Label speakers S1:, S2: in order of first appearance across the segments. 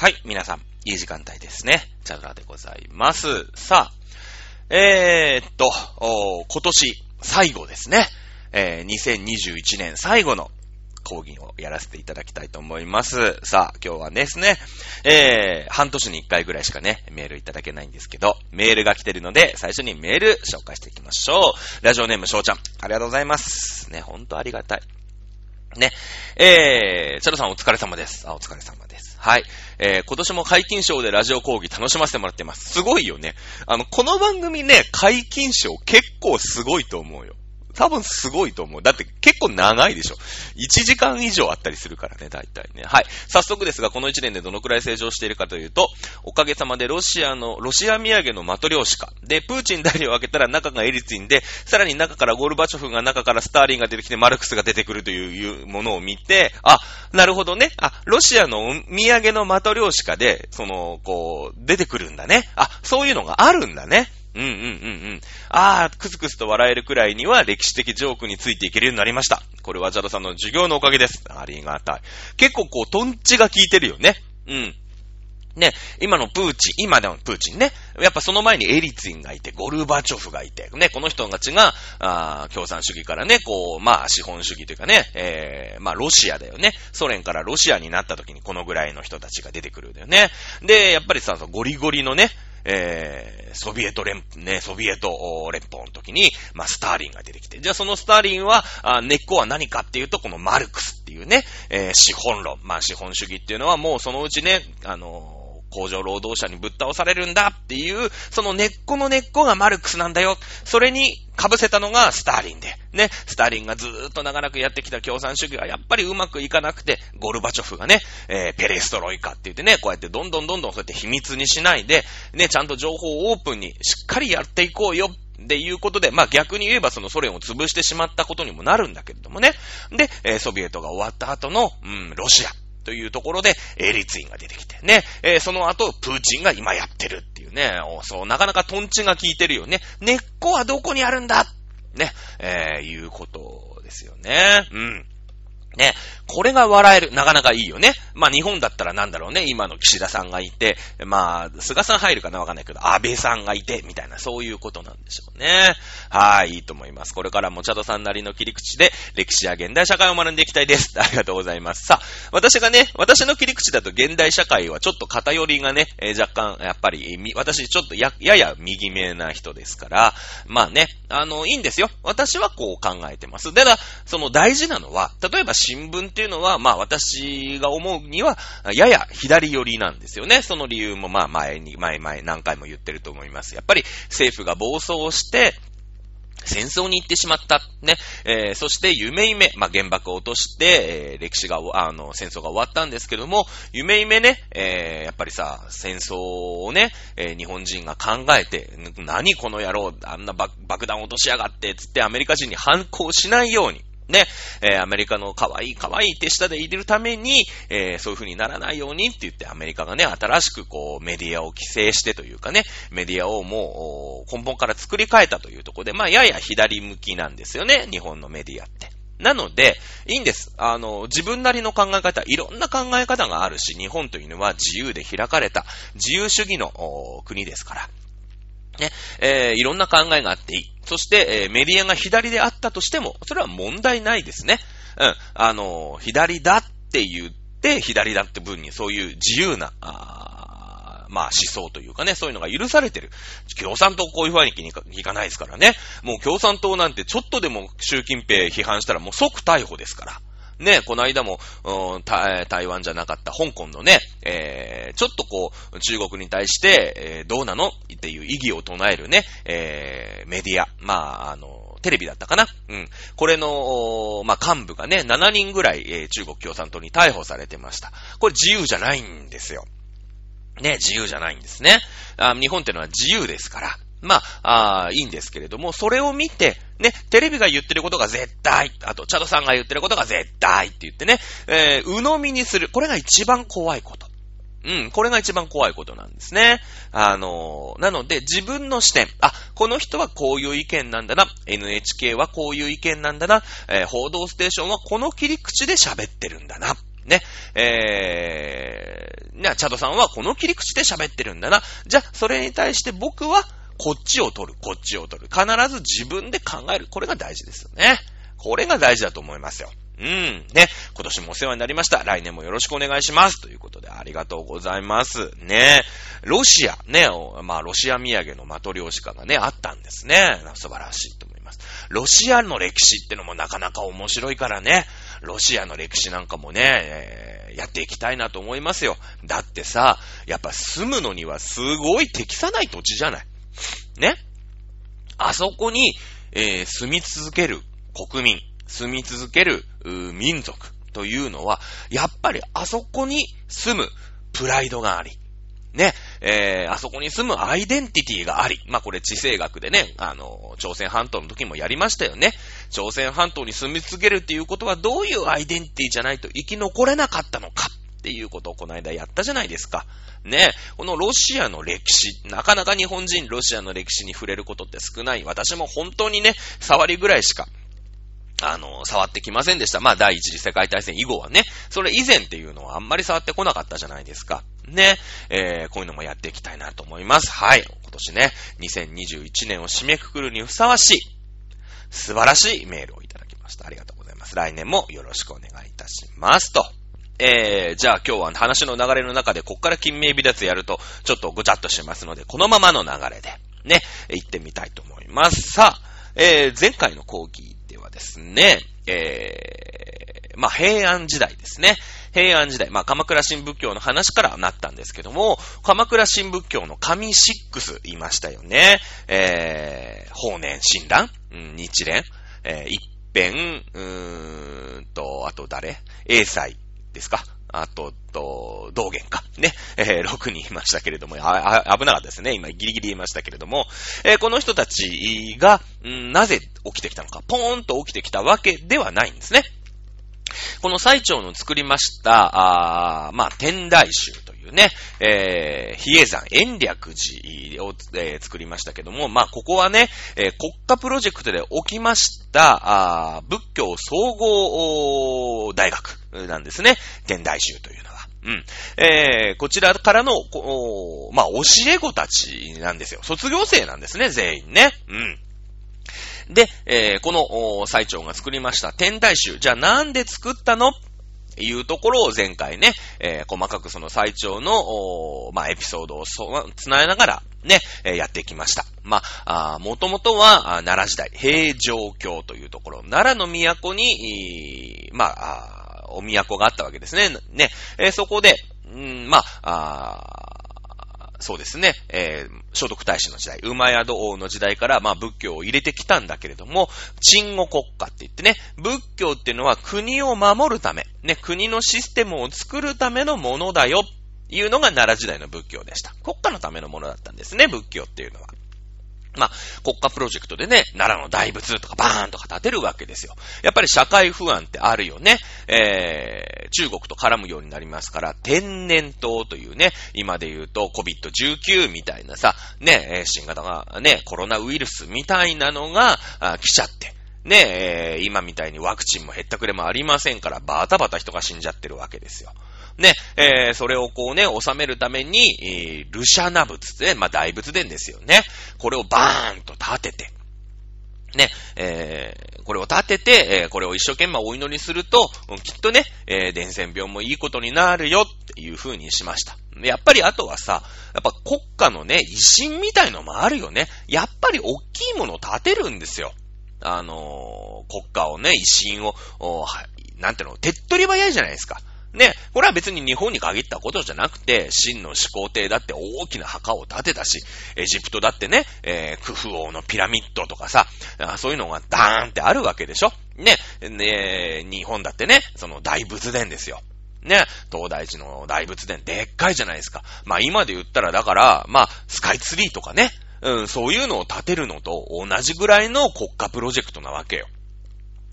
S1: はい、皆さん、いい時間帯ですね。チャドラでございます。さあ、えー、っと、今年最後ですね。えー、2021年最後の講義をやらせていただきたいと思います。さあ、今日はですね、えー、半年に一回ぐらいしかね、メールいただけないんですけど、メールが来てるので、最初にメール紹介していきましょう。ラジオネームしょうちゃん、ありがとうございます。ね、ほんとありがたい。ね。えー、チャドさんお疲れ様です。あ、お疲れ様です。はい。えー、今年も解禁賞でラジオ講義楽しませてもらってます。すごいよね。あの、この番組ね、解禁賞結構すごいと思うよ。多分すごいと思う。だって結構長いでしょ。1時間以上あったりするからね、大体ね。はい。早速ですが、この1年でどのくらい成長しているかというと、おかげさまでロシアの、ロシア土産のマトリョーシカ。で、プーチン大を開けたら中がエリツィンで、さらに中からゴルバチョフが中からスターリンが出てきてマルクスが出てくるというものを見て、あ、なるほどね。あ、ロシアの土産のマトリョーシカで、その、こう、出てくるんだね。あ、そういうのがあるんだね。うんうんうんうん。ああ、くすくすと笑えるくらいには歴史的ジョークについていけるようになりました。これはジャドさんの授業のおかげです。ありがたい。結構こう、トンチが効いてるよね。うん。ね、今のプーチン、今でもプーチンね。やっぱその前にエリツィンがいて、ゴルバチョフがいて、ね、この人たちが、あー共産主義からね、こう、まあ資本主義というかね、えー、まあロシアだよね。ソ連からロシアになった時にこのぐらいの人たちが出てくるんだよね。で、やっぱりさ、ゴリゴリのね、えー、ソビエト連、ね、ソビエト連邦の時に、まあ、スターリンが出てきて、じゃあそのスターリンは、あ根っこは何かっていうと、このマルクスっていうね、えー、資本論。まあ、資本主義っていうのはもうそのうちね、あの工場労働者にぶっ倒されるんだっていう、その根っこの根っこがマルクスなんだよ。それに被せたのがスターリンで。ね、スターリンがずーっと長らくやってきた共産主義がやっぱりうまくいかなくて、ゴルバチョフがね、えーペレストロイカって言ってね、こうやってどんどんどんどんそうやって秘密にしないで、ね、ちゃんと情報をオープンにしっかりやっていこうよ。っていうことで、まあ逆に言えばそのソ連を潰してしまったことにもなるんだけれどもね。で、えーソビエトが終わった後の、うん、ロシア。というところで、エリツインが出てきてね、えーその後、プーチンが今やってるっていうね、そう、なかなかトンチが効いてるよね。根っこはどこにあるんだね、えーいうことですよね。うん。ね、これが笑える。なかなかいいよね。まあ日本だったらなんだろうね。今の岸田さんがいて、まあ、菅さん入るかなわかんないけど、安倍さんがいて、みたいな、そういうことなんでしょうね。はい、いいと思います。これからもチャドさんなりの切り口で、歴史や現代社会を学んでいきたいです。ありがとうございます。さあ、私がね、私の切り口だと現代社会はちょっと偏りがね、えー若干、やっぱり、私ちょっとや、やや右目な人ですから、まあね、あの、いいんですよ。私はこう考えてます。ただ、その大事なのは、例えば新聞ってていうのは、まあ私が思うには、やや左寄りなんですよね。その理由もまあ前に、前々何回も言ってると思います。やっぱり政府が暴走して、戦争に行ってしまった。ね。えーそして夢夢、まあ、原爆を落として、えー歴史が、あの、戦争が終わったんですけども、夢夢ね、えーやっぱりさ、戦争をね、えー日本人が考えて、何この野郎、あんな爆弾落としやがって、つってアメリカ人に反抗しないように、ね、えーアメリカの可愛い可愛い手下でいるために、えーそういう風にならないようにって言ってアメリカがね、新しくこうメディアを規制してというかね、メディアをもう根本から作り変えたというところで、まあやや左向きなんですよね、日本のメディアって。なので、いいんです。あの、自分なりの考え方、いろんな考え方があるし、日本というのは自由で開かれた自由主義の国ですから。ね、えーいろんな考えがあっていい。そして、えーメディアが左であったとしても、それは問題ないですね。うん。あのー左だって言って、左だって分にそういう自由な、あまあ思想というかね、そういうのが許されてる。共産党こういう雰囲気にいかないですからね。もう共産党なんてちょっとでも習近平批判したらもう即逮捕ですから。ね、この間も、うん台湾じゃなかった香港のね、えー、ちょっとこう、中国に対して、えーどうなの？っていう意義を唱えるね、えー、メディア。まあ、あの、テレビだったかな？うん。これの、まあ、幹部がね、7人ぐらい、えー中国共産党に逮捕されてました。これ自由じゃないんですよ。ね、自由じゃないんですね。あ日本ってのは自由ですから。まあ、あいいんですけれども、それを見て、ね、テレビが言ってることが絶対、あと、チャドさんが言ってることが絶対って言ってね、えー、鵜呑みにする。これが一番怖いこと。うん、これが一番怖いことなんですね。あのーなので自分の視点、あ、この人はこういう意見なんだな、NHK はこういう意見なんだな、えー報道ステーションはこの切り口で喋ってるんだな。ね。えー、ね、チャドさんはこの切り口で喋ってるんだな。じゃあ、それに対して僕は、こっちを取る、こっちを取る。必ず自分で考える。これが大事ですよね。これが大事だと思いますよ。うん。ね。今年もお世話になりました。来年もよろしくお願いします。ということで、ありがとうございます。ね。ロシア、ね。まあ、ロシア土産のマトリョーシカがね、あったんですね。素晴らしいと思います。ロシアの歴史ってのもなかなか面白いからね。ロシアの歴史なんかもね、えー、やっていきたいなと思いますよ。だってさ、やっぱ住むのにはすごい適さない土地じゃない。ね。あそこに、えー、住み続ける国民、住み続ける民族というのは、やっぱりあそこに住むプライドがあり、ね、えー、あそこに住むアイデンティティがあり、まあ、これ地政学でね、あの、朝鮮半島の時もやりましたよね。朝鮮半島に住み続けるっていうことはどういうアイデンティティじゃないと生き残れなかったのか。っていうことをこの間やったじゃないですか。ね、このロシアの歴史、なかなか日本人ロシアの歴史に触れることって少ない。私も本当にね、触りぐらいしかあの、触ってきませんでした。まあ、第一次世界大戦以後はね、それ以前っていうのはあんまり触ってこなかったじゃないですか。ね、えー、こういうのもやっていきたいなと思います。はい。今年ね、2021年を締めくくるにふさわしい、素晴らしいメールをいただきました。ありがとうございます。来年もよろしくお願いいたします。と。えー、じゃあ今日は話の流れの中で、こっから金名美脱やると、ちょっとごちゃっとしますので、このままの流れで、ね、行ってみたいと思います。さあ、えー、前回の講義ではですね、えー、まあ、平安時代ですね。平安時代、まあ、鎌倉新仏教の話からなったんですけども、鎌倉新仏教の神6言いましたよね。えー、法然、親鸞、日蓮、えー、一辺、うーんと、あと誰？英才ですか？あと、と、道元か。ね。えー、6人いましたけれども、あ、あ危なかったですね。今、ギリギリ言いましたけれども、えー、この人たちが、んなぜ起きてきたのか、ポーンと起きてきたわけではないんですね。この最長の作りました、あまあ、天台宗というね、えー、比叡山延暦寺を、えー、作りましたけども、まあ、ここはね、えー、国家プロジェクトで起きました、あ仏教総合大学なんですね。天台宗というのは。うん。えー、こちらからの、こまあ、教え子たちなんですよ。卒業生なんですね、全員ね。うん。で、えー、この最長が作りました天台宗。じゃあなんで作ったの？いうところを前回ね、えー、細かくその最長の、まあ、エピソードをそ、つなえながら、ね、えー、やってきました。まあ、もともとは、奈良時代、平城京というところ、奈良の都に、まあ、お都があったわけですね。ね、えー、そこで、んまあ、あそうですね、えー、聖徳太子の時代、馬宿王の時代から、まあ仏教を入れてきたんだけれども、鎮護国家って言ってね、仏教っていうのは国を守るため、ね、国のシステムを作るためのものだよ、いうのが奈良時代の仏教でした。国家のためのものだったんですね、仏教っていうのは。まあ、国家プロジェクトでね、奈良の大仏とかバーンとか建てるわけですよ。やっぱり社会不安ってあるよね。えー、中国と絡むようになりますから、天然痘というね、今で言うと COVID-19 みたいなさ、ね、新型がね、コロナウイルスみたいなのが来ちゃって、ね、えー、今みたいにワクチンも減ったくれもありませんから、バタバタ人が死んじゃってるわけですよ。ね、えー、それをこうね、収めるために、えー、ルシャナ仏で、まあ、大仏殿ですよね。これをバーンと立てて、ね、えー、これを立てて、えー、これを一生懸命お祈りすると、きっとね、えー、伝染病もいいことになるよっていう風にしました。やっぱりあとはさ、やっぱ国家のね、威信みたいのもあるよね。やっぱり大きいものを建てるんですよ。あのー、国家をね、威信を、なんていうの、手っ取り早いじゃないですか。ね、これは別に日本に限ったことじゃなくて、真の始皇帝だって大きな墓を建てたし、エジプトだってね、えー、クフ王のピラミッドとかさ、そういうのがダーンってあるわけでしょね、ね、日本だってね、その大仏殿ですよ。ね、東大寺の大仏殿、でっかいじゃないですか。まあ今で言ったら、だから、まあ、スカイツリーとかね、うん、そういうのを建てるのと同じぐらいの国家プロジェクトなわけよ。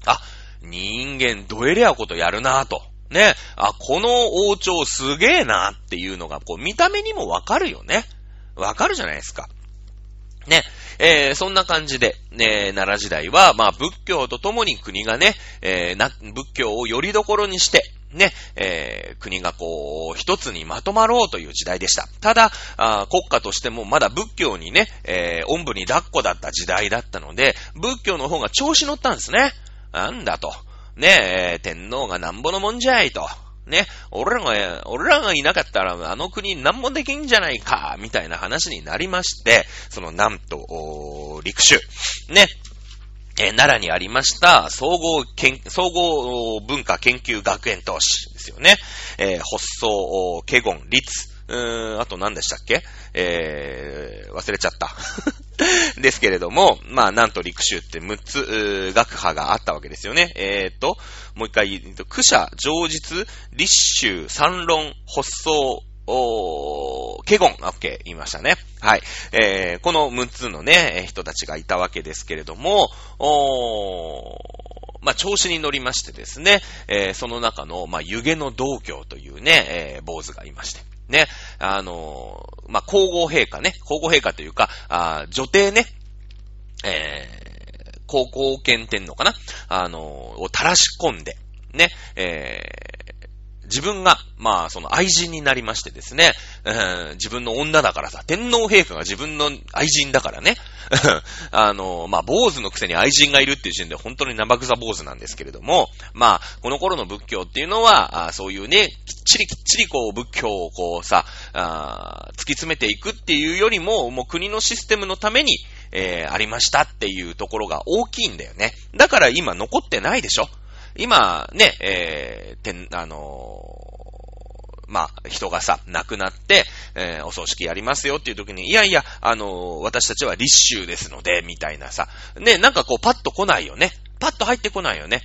S1: あ、人間どえりゃことやるなぁと。ね、あ、この王朝すげえなっていうのが、こう、見た目にもわかるよね。わかるじゃないですか。ね、えー、そんな感じで、ね、奈良時代は、まあ、仏教とともに国がね、えー、な、仏教をよりどころにして、ね、えー、国がこう、一つにまとまろうという時代でした。ただ、あ国家としてもまだ仏教にね、えー、おんぶに抱っこだった時代だったので、仏教の方が調子乗ったんですね。なんだと。ねえ、天皇がなんぼのもんじゃいと。ね、俺らが、俺らがいなかったらあの国なんもできんじゃないか、みたいな話になりまして、そのなんと、陸州、ね、えー、奈良にありました、総合研、総合文化研究学園投資ですよね。えー、発想、ケゴン、律、うーん、あと何でしたっけ？えー、忘れちゃった。ですけれども、まあ、なんと陸州って6つ、学派があったわけですよね。えーと、もう一回言うと、苦者、上実、立州、三論、発想、おー、ケゴン、オッケー、言いましたね。はい。えー、この6つのね、人たちがいたわけですけれども、おー、まあ、調子に乗りましてですね、えー、その中の、まあ、湯気の道教というね、えー、坊主がいまして。ね、あのー、まあ、皇后陛下ね、皇后陛下というか、あ女帝ね、えー、高校検天皇かなあのー、を垂らし込んで、ね、え自分が、まあ、その愛人になりましてですね、うん、自分の女だからさ、天皇陛下が自分の愛人だからね、あの、まあ、坊主のくせに愛人がいるっていう時点で本当に生草坊主なんですけれども、まあ、この頃の仏教っていうのは、あそういうね、きっちりきっちりこう仏教をこうさ、あ突き詰めていくっていうよりも、もう国のシステムのために、えー、ありましたっていうところが大きいんだよね。だから今残ってないでしょ。今、ね、えー、てん、あのー、まあ、人がさ、亡くなって、えー、お葬式やりますよっていう時に、いやいや、あのー、私たちは立宗ですので、みたいなさ、ね、なんかこう、パッと来ないよね。パッと入ってこないよね。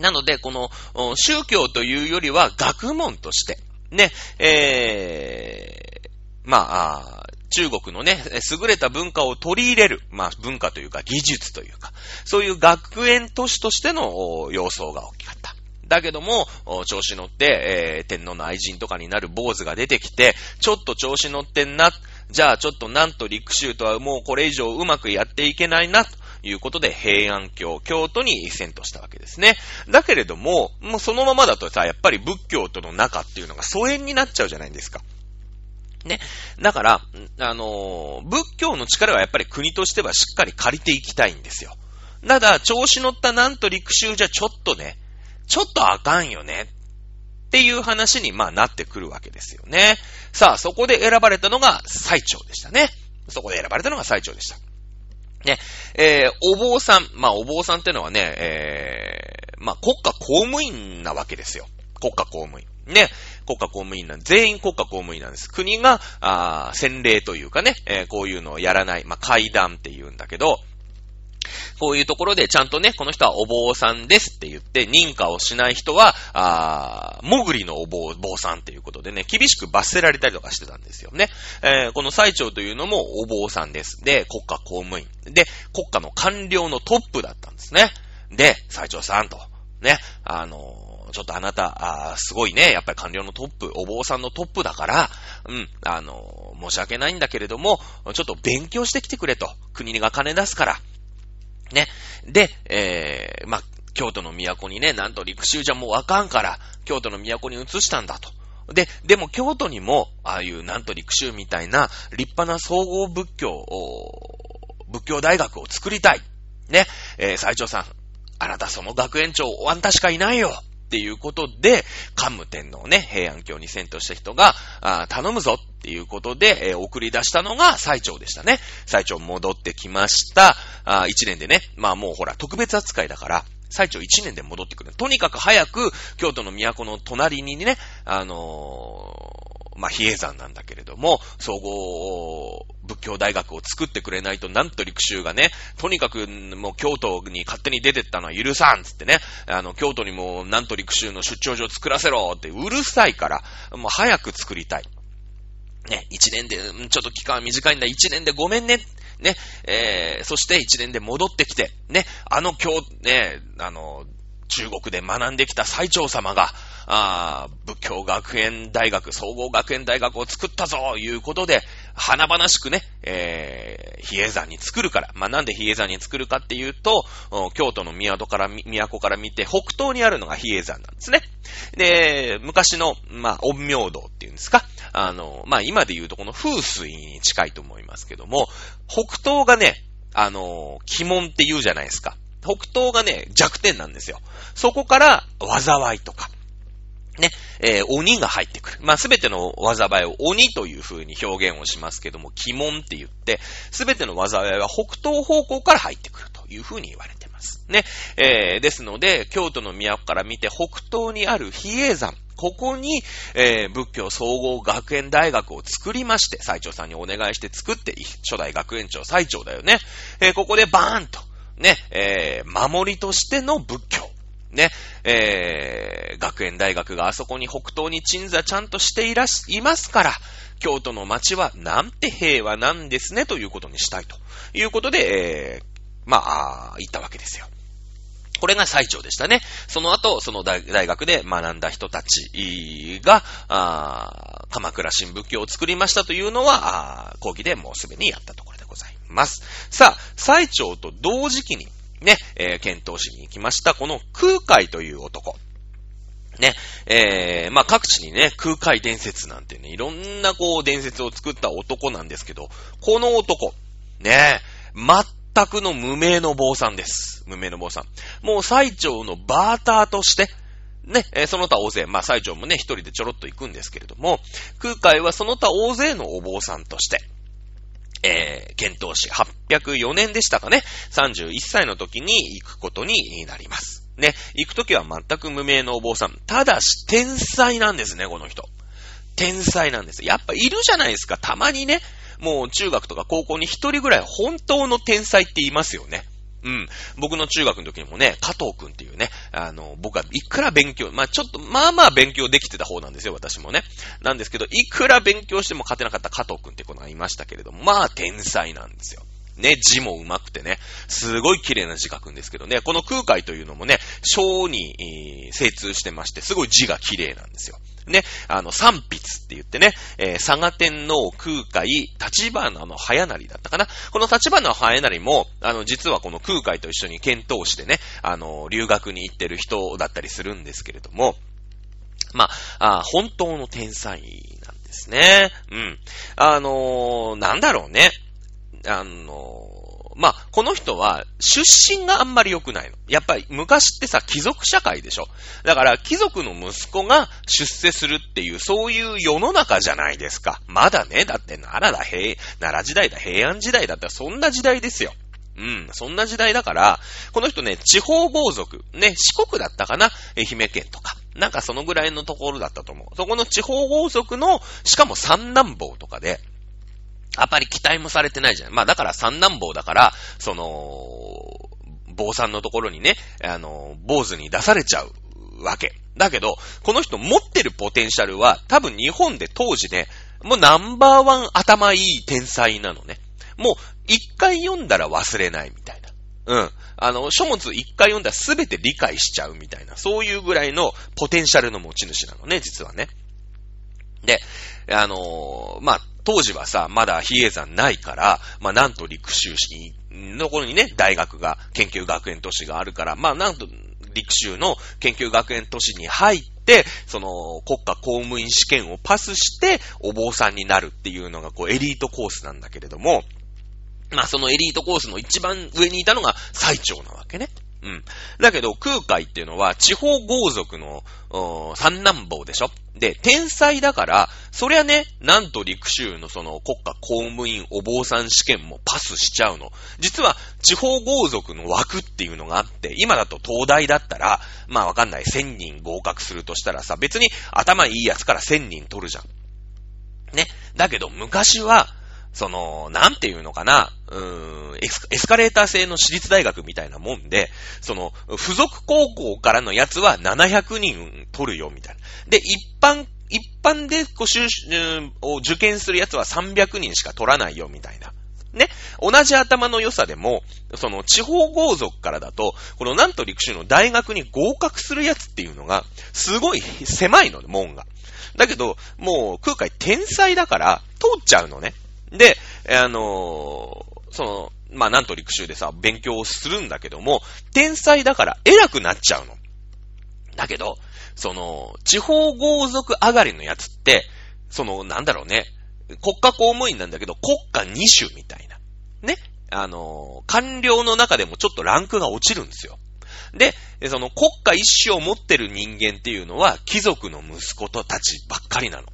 S1: なので、この、宗教というよりは学問として、ね、えー、まあ、中国のね、優れた文化を取り入れる、まあ文化というか技術というか、そういう学園都市としての様相が大きかった。だけども、調子乗って、えー、天皇の愛人とかになる坊主が出てきて、ちょっと調子乗ってんな。じゃあちょっとなんと陸州とはもうこれ以上うまくやっていけないな、ということで平安京、京都に遷都したわけですね。だけれども、もうそのままだとさ、やっぱり仏教との仲っていうのが疎遠になっちゃうじゃないですか。ね。だから、あのー、仏教の力はやっぱり国としてはしっかり借りていきたいんですよ。ただ、調子乗ったなんと陸州じゃちょっとね、ちょっとあかんよね。っていう話に、まあ、なってくるわけですよね。さあ、そこで選ばれたのが最長でしたね。そこで選ばれたのが最長でした。ね、えー、お坊さん、まあ、お坊さんってのはね、えー、まあ、国家公務員なわけですよ。国家公務員。ね、国家公務員なん全員国家公務員なんです。国が、あ洗礼というかね、えー、こういうのをやらない、まあ、階段って言うんだけど、こういうところでちゃんとね、この人はお坊さんですって言って、認可をしない人は、あもぐりのお坊坊さんっていうことでね、厳しく罰せられたりとかしてたんですよね。えー、この最長というのもお坊さんです。で、国家公務員。で、国家の官僚のトップだったんですね。で、最長さんと、ね、あのーちょっとあなた、あすごいね、やっぱり官僚のトップ、お坊さんのトップだから、うん、あの、申し訳ないんだけれども、ちょっと勉強してきてくれと。国が金出すから。ね。で、えー、ま京都の都にね、なんと陸州じゃもうわかんから、京都の都に移したんだと。で、でも京都にも、ああいうなんと陸州みたいな立派な総合仏教を、仏教大学を作りたい。ね、えー、最長さん、あなたその学園長、あんたしかいないよ。っていうことで、桓武天皇ね、平安京に遷都した人が、あ頼むぞっていうことで、えー、送り出したのが最長でしたね。最長戻ってきました。あ1年でね、まあもうほら、特別扱いだから、最長1年で戻ってくる。とにかく早く、京都の都の隣にね、あのまあ、比叡山なんだけれども、総合仏教大学を作ってくれないと、なんと陸州がね、とにかくもう京都に勝手に出てったのは許さんつってね、あの、京都にもなんと陸州の出張所作らせろってうるさいから、もう早く作りたい。ね、一年で、ちょっと期間短いんだ、一年でごめんね。ね、えー、そして一年で戻ってきて、ね、あの京、ね、あの、中国で学んできた最長様が、あ仏教学園大学、総合学園大学を作ったぞいうことで、華々しくね、えー、比叡山に作るから。まあ、なんで比叡山に作るかっていうと、京都の都から、都から見て北東にあるのが比叡山なんですね。で、昔の、まあ、陰陽道っていうんですか。あの、まあ、今で言うとこの風水に近いと思いますけども、北東がね、あの、鬼門って言うじゃないですか。北東がね、弱点なんですよ。そこから、災いとか、ね、えー、鬼が入ってくる。まあ、すべての災いを鬼という風に表現をしますけども、鬼門って言って、すべての災いは北東方向から入ってくるという風に言われてます。ね。えー、ですので、京都の都から見て北東にある比叡山、ここに、えー、仏教総合学園大学を作りまして、最長さんにお願いして作って、初代学園長最長だよね。えー、ここでバーンと、ね、えー、守りとしての仏教。ね、えー、学園大学があそこに北東に鎮座ちゃんとしていらし、いますから、京都の街はなんて平和なんですね、ということにしたいということで、えー、まあ、言ったわけですよ。これが最長でしたね。その後、その大学で学んだ人たちが、鎌倉新仏教を作りましたというのは、講義でもうすでにやったところます。さあ、最長と同時期に、ね、えー、検討しに行きました、この空海という男。ね、えー、まあ、各地にね、空海伝説なんてね、いろんなこう伝説を作った男なんですけど、この男、ね、全くの無名の坊さんです。無名の坊さん。もう最長のバーターとして、ね、えー、その他大勢、まあ、最長もね、一人でちょろっと行くんですけれども、空海はその他大勢のお坊さんとして、えー、検討し、804年でしたかね、31歳の時に行くことになります。ね、行く時は全く無名のお坊さん。ただし、天才なんですね、この人。天才なんです。やっぱいるじゃないですか、たまにね。もう中学とか高校に一人ぐらい本当の天才って言いますよね。うん。僕の中学の時にもね、加藤くんっていうね、あの、僕はいくら勉強、まあちょっと、まあまあ勉強できてた方なんですよ、私もね。なんですけど、いくら勉強しても勝てなかった加藤くんって子がいましたけれども、まあ天才なんですよ。ね、字も上手くてね、すごい綺麗な字書くんですけどね、この空海というのもね、小に、精通してまして、すごい字が綺麗なんですよ。ね、あの、三筆って言ってね、えー、佐賀天皇空海、立花の早成だったかな。この立花の早成も、あの、実はこの空海と一緒に検討してね、あの、留学に行ってる人だったりするんですけれども、まあ、あ本当の天才なんですね。うん。あのー、なんだろうね。あのまあ、この人は出身があんまり良くないの。やっぱり昔ってさ、貴族社会でしょ。だから貴族の息子が出世するっていう、そういう世の中じゃないですか。まだね、だって奈良だ、平、奈良時代だ、平安時代だったらそんな時代ですよ。うん、そんな時代だから、この人ね、地方豪族、ね、四国だったかな？愛媛県とか。なんかそのぐらいのところだったと思う。そこの地方豪族の、しかも三男坊とかで、あんまり期待もされてないじゃん。まあだから三男坊だから、その、坊さんのところにね、あの、坊主に出されちゃうわけ。だけど、この人持ってるポテンシャルは、多分日本で当時ね、もうナンバーワン頭いい天才なのね。もう、一回読んだら忘れないみたいな。うん。あの、書物一回読んだらすべて理解しちゃうみたいな、そういうぐらいのポテンシャルの持ち主なのね、実はね。で、あのー、まあ、当時はさ、まだ比叡山ないから、まあ、なんと陸州市のところにね、大学が、研究学園都市があるから、まあ、なんと陸州の研究学園都市に入って、その国家公務員試験をパスして、お坊さんになるっていうのが、こう、エリートコースなんだけれども、まあ、そのエリートコースの一番上にいたのが最長なわけね。うん。だけど、空海っていうのは、地方豪族の、三男坊でしょ？で、天才だから、そりゃね、なんと陸州のその国家公務員お坊さん試験もパスしちゃうの。実は、地方豪族の枠っていうのがあって、今だと東大だったら、まあわかんない、千人合格するとしたらさ、別に頭いいやつから千人取るじゃん。ね？だけど、昔は、その、なんていうのかな、うーんエス、エスカレーター製の私立大学みたいなもんで、その、付属高校からのやつは700人取るよ、みたいな。で、一般、一般でこう、を受験するやつは300人しか取らないよ、みたいな。ね。同じ頭の良さでも、その地方豪族からだと、このなんと陸州の大学に合格するやつっていうのが、すごい狭いの、門が。だけど、もう空海天才だから、通っちゃうのね。で、あのー、その、まあ、なんと陸州でさ、勉強をするんだけども、天才だから偉くなっちゃうの。だけど、その、地方豪族上がりのやつって、その、なんだろうね、国家公務員なんだけど、国家二種みたいな。ね。あの、官僚の中でもちょっとランクが落ちるんですよ。で、その国家一種を持ってる人間っていうのは、貴族の息子とたちばっかりなの。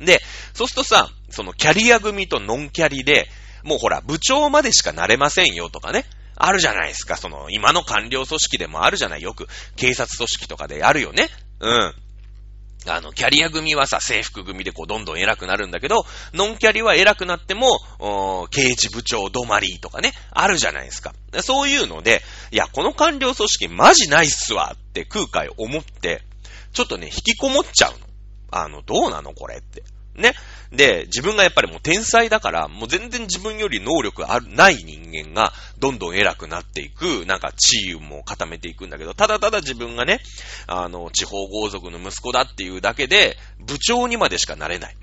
S1: で、そうするとさ、そのキャリア組とノンキャリで、もうほら、部長までしかなれませんよとかね。あるじゃないですか。その、今の官僚組織でもあるじゃない。よく、警察組織とかであるよね。うん。あの、キャリア組はさ、制服組でこう、どんどん偉くなるんだけど、ノンキャリは偉くなっても、刑事部長止まりとかね、あるじゃないですか。そういうので、いや、この官僚組織マジないっすわって空海思って、ちょっとね、引きこもっちゃうの。あの、どうなのこれって。ね。で、自分がやっぱりもう天才だから、もう全然自分より能力ある、ない人間が、どんどん偉くなっていく、なんか地位も固めていくんだけど、ただただ自分がね、あの、地方豪族の息子だっていうだけで、部長にまでしかなれない。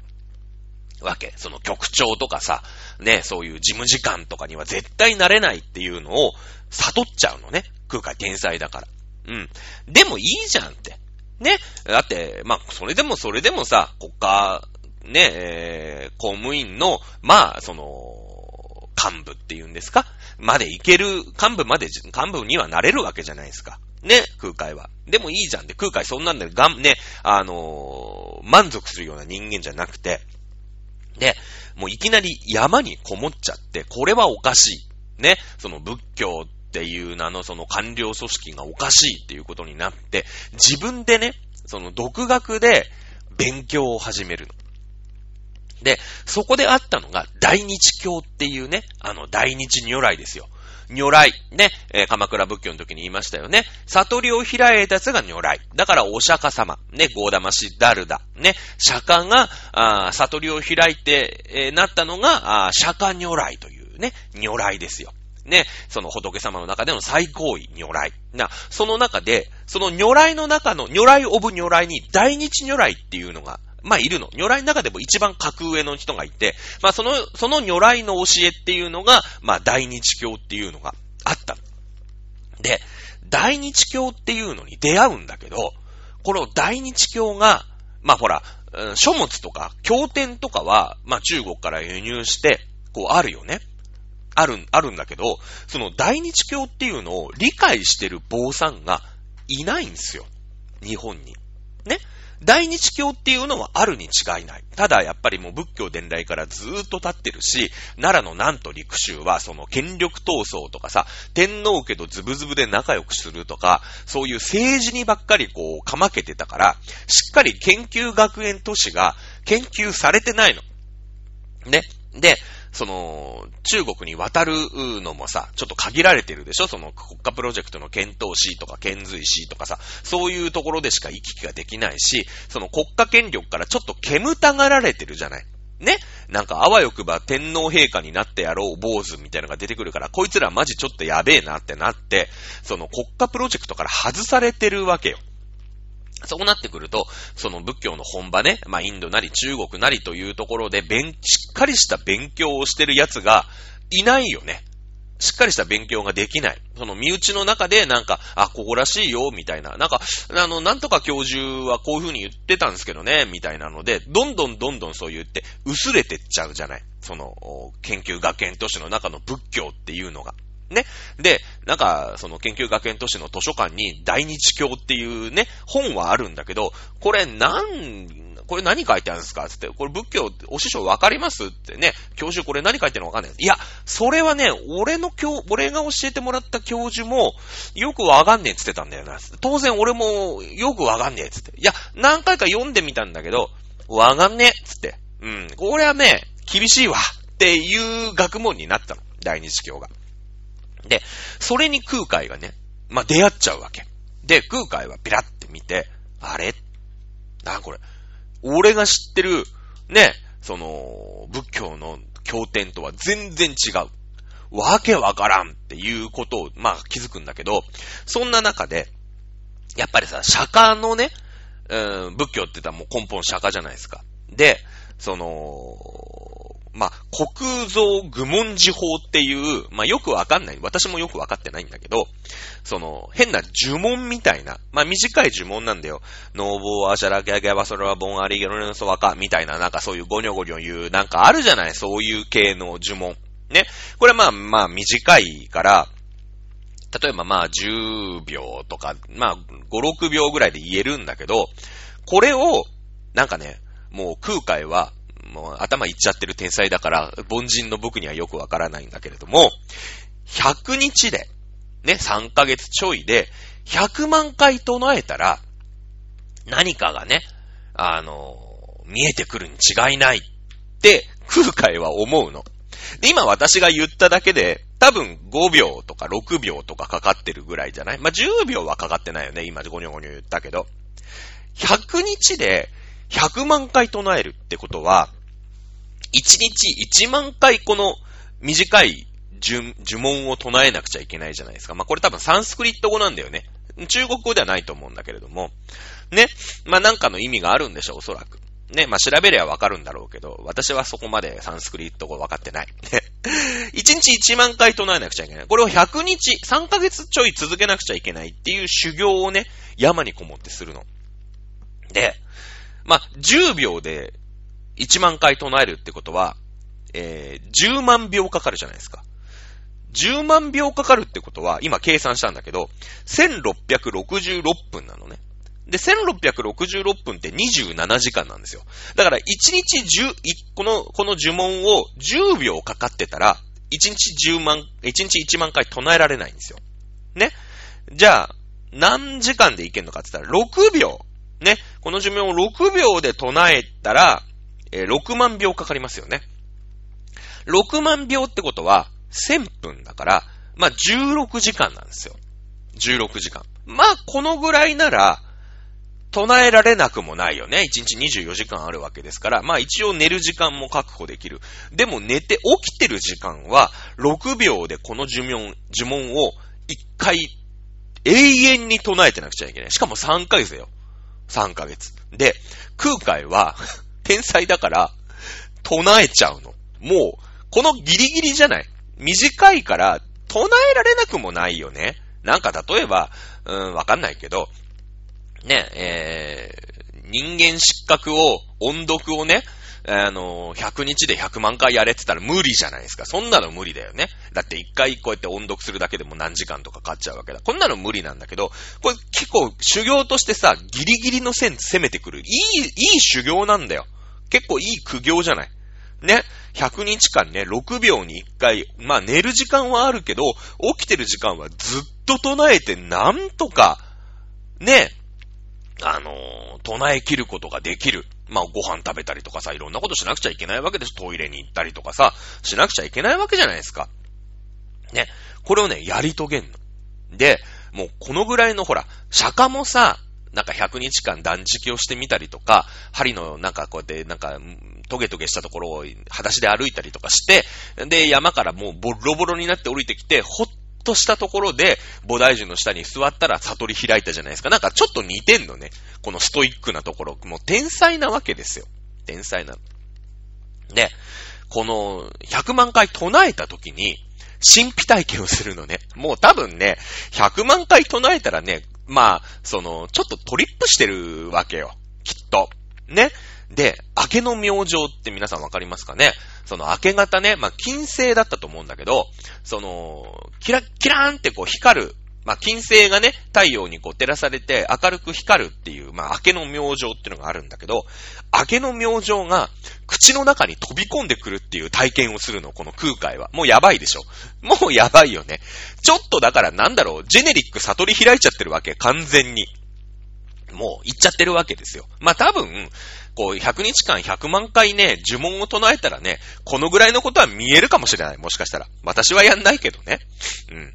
S1: わけ。その局長とかさ、ね、そういう事務次官とかには絶対なれないっていうのを悟っちゃうのね。空海天才だから。うん。でもいいじゃんって。ね。だって、まあ、それでもそれでもさ、国家ね、えー、公務員の、まあ、その、幹部っていうんですか？までいける、幹部まで、幹部にはなれるわけじゃないですか。ね、空海は。でもいいじゃんで、空海そんなんで、がん、ね、あのー、満足するような人間じゃなくて、で、もういきなり山にこもっちゃって、これはおかしい。ね、その仏教っていう名のその官僚組織がおかしいっていうことになって、自分でね、その独学で勉強を始めるの。で、そこであったのが、大日教っていうね、あの、大日如来ですよ。如来。ね、えー、鎌倉仏教の時に言いましたよね。悟りを開いたやつが如来。だから、お釈迦様。ね、ゴーダマシダルダ。ね、釈迦が、あ悟りを開いて、えー、なったのが、あ釈迦如来というね、如来ですよ。ね、その仏様の中での最高位、如来。な、その中で、その如来の中の、如来オブ如来に大日如来っていうのがまあ、いるの。如来の中でも一番格上の人がいて、まあ、その、その如来の教えっていうのが、まあ、大日教っていうのがあった。で、大日教っていうのに出会うんだけど、この大日教が、まあ、ほら、書物とか、経典とかは、まあ、中国から輸入して、こう、あるよね。ある、あるんだけど、その大日教っていうのを理解してる坊さんがいないんですよ。日本に。ね。大日教っていうのはあるに違いない。ただやっぱりもう仏教伝来からずーっと経ってるし、奈良の南都陸州はその権力闘争とかさ、天皇家とズブズブで仲良くするとか、そういう政治にばっかりこうかまけてたから、しっかり研究学園都市が研究されてないの。ね。で、その、中国に渡るのもさ、ちょっと限られてるでしょ？その国家プロジェクトの検討士とか検随士とかさ、そういうところでしか行き来ができないし、その国家権力からちょっと煙たがられてるじゃない？ね？なんかあわよくば天皇陛下になってやろう坊主みたいなのが出てくるから、こいつらマジちょっとやべえなってなって、その国家プロジェクトから外されてるわけよ。そうなってくると、その仏教の本場ね、まあインドなり中国なりというところで、しっかりした勉強をしてる奴がいないよね。しっかりした勉強ができない。その身内の中でなんか、あ、ここらしいよ、みたいな。なんか、あの、なんとか教授はこういう風に言ってたんですけどね、みたいなので、どんどんどんどんそう言って、薄れてっちゃうじゃない。その、研究学園都市の中の仏教っていうのが。ね。で、なんか、その研究学園都市の図書館に大日教っていうね、本はあるんだけど、これなん、これ何書いてあるんですか？つって、これ仏教、お師匠わかりますってね、教授これ何書いてるのわかんない。いや、それはね、俺の教、俺が教えてもらった教授も、よくわかんねえって言ってたんだよな。当然俺も、よくわかんねえってって。いや、何回か読んでみたんだけど、わかんねえってって。うん、これはね、厳しいわっていう学問になったの。大日教が。で、それに空海がね、まあ、出会っちゃうわけ。で、空海はピラって見て、あれ？なこれ？俺が知ってる、ね、その、仏教の経典とは全然違う。わけわからんっていうことを、まあ気づくんだけど、そんな中で、やっぱりさ、釈迦のね、うん、仏教って言ったらもう根本釈迦じゃないですか。で、その、まあ、国造愚問寺法っていう、まあ、よくわかんない。私もよくわかってないんだけど、その、変な呪文みたいな、まあ、短い呪文なんだよ。ノーボーアシャラギャギャバソラボンアリゲロネソワカみたいな、なんかそういうゴニョゴニョ言う、なんかあるじゃない？そういう系の呪文。ね。これまあまあ短いから、例えばまあ10秒とか、まあ5、6秒ぐらいで言えるんだけど、これを、なんかね、もう空海は、もう頭いっちゃってる天才だから、凡人の僕にはよくわからないんだけれども、100日で、ね、3ヶ月ちょいで、100万回唱えたら、何かがね、あの、見えてくるに違いないって空海は思うの。で、今私が言っただけで、多分5秒とか6秒とかかかってるぐらいじゃない？まあ、10秒はかかってないよね。今ゴニョゴニョ言ったけど。100日で100万回唱えるってことは、1日1万回この短い呪文を唱えなくちゃいけないじゃないですか。まあ、これ多分サンスクリット語なんだよね。中国語ではないと思うんだけれども。ね。まあ、なんかの意味があるんでしょう、おそらく。ね、まあ、調べればわかるんだろうけど、私はそこまでサンスクリット語わかってない。1日1万回唱えなくちゃいけない。これを100日、3ヶ月ちょい続けなくちゃいけないっていう修行をね、山にこもってするの。で、まあ、10秒で1万回唱えるってことは、えー、10万秒かかるじゃないですか。10万秒かかるってことは、今計算したんだけど、1666分なのね。で、1666分って27時間なんですよ。だから、1日10、この、この呪文を10秒かかってたら、1日10万、1日1万回唱えられないんですよ。ね。じゃあ、何時間でいけんのかって言ったら、6秒。ね。この寿命を6秒で唱えたら、えー、6万秒かかりますよね。6万秒ってことは、1000分だから、まあ、16時間なんですよ。16時間。まあ、このぐらいなら、唱えられなくもないよね。1日24時間あるわけですから、まあ一応寝る時間も確保できる。でも寝て起きてる時間は、6秒でこの呪文、呪文を1回永遠に唱えてなくちゃいけない。しかも3ヶ月だよ。3ヶ月。で、空海は天才だから、唱えちゃうの。もう、このギリギリじゃない短いから、唱えられなくもないよね。なんか例えば、うん、わかんないけど、ね、えー、人間失格を、音読をね、あの、100日で100万回やれって言ったら無理じゃないですか。そんなの無理だよね。だって一回こうやって音読するだけでも何時間とかかっちゃうわけだ。こんなの無理なんだけど、これ結構修行としてさ、ギリギリの線攻めてくる。いい、いい修行なんだよ。結構いい苦行じゃない？ね？100日間ね、6秒に1回、まあ寝る時間はあるけど、起きてる時間はずっと唱えてなんとか、ね、あのー、唱え切ることができる。まあ、ご飯食べたりとかさ、いろんなことしなくちゃいけないわけです。トイレに行ったりとかさ、しなくちゃいけないわけじゃないですか。ね？これをね、やり遂げんの。で、もうこのぐらいのほら、釈迦もさ、なんか100日間断食をしてみたりとか、針のなんかこうやってなんかトゲトゲしたところを裸足で歩いたりとかして、で、山からもうボロボロになって降りてきて、ほっとしたところで、菩提樹の下に座ったら悟り開いたじゃないですか。なんかちょっと似てんのね。このストイックなところ。もう天才なわけですよ。天才なの。で、この100万回唱えた時に、神秘体験をするのね。もう多分ね、100万回唱えたらね、まあ、その、ちょっとトリップしてるわけよ。きっと。ね。で、明けの明星って皆さんわかりますかね？その明け方ね、まあ、金星だったと思うんだけど、その、キラッキラーンってこう光る、まあ、金星がね、太陽にこう照らされて明るく光るっていう、まあ、明けの明星っていうのがあるんだけど、明けの明星が口の中に飛び込んでくるっていう体験をするの、この空海は。もうやばいでしょ。もうやばいよね。ちょっとだからなんだろう、ジェネリック悟り開いちゃってるわけ、完全に。もう行っちゃってるわけですよ。まあ、多分、こう、100日間100万回ね、呪文を唱えたらね、このぐらいのことは見えるかもしれない。もしかしたら。私はやんないけどね。うん。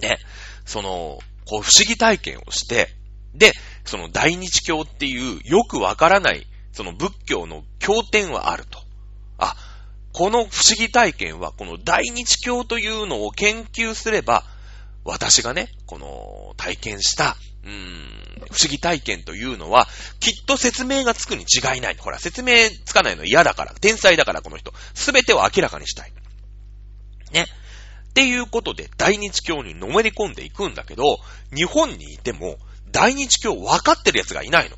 S1: ね。その、こう、不思議体験をして、で、その大日教っていうよくわからない、その仏教の経典はあると。あ、この不思議体験は、この大日教というのを研究すれば、私がね、この体験したうーん、不思議体験というのは、きっと説明がつくに違いない。ほら、説明つかないの嫌だから。天才だから、この人。すべてを明らかにしたい。ね。っていうことで、大日教にのめり込んでいくんだけど、日本にいても、大日教分かってる奴がいないの。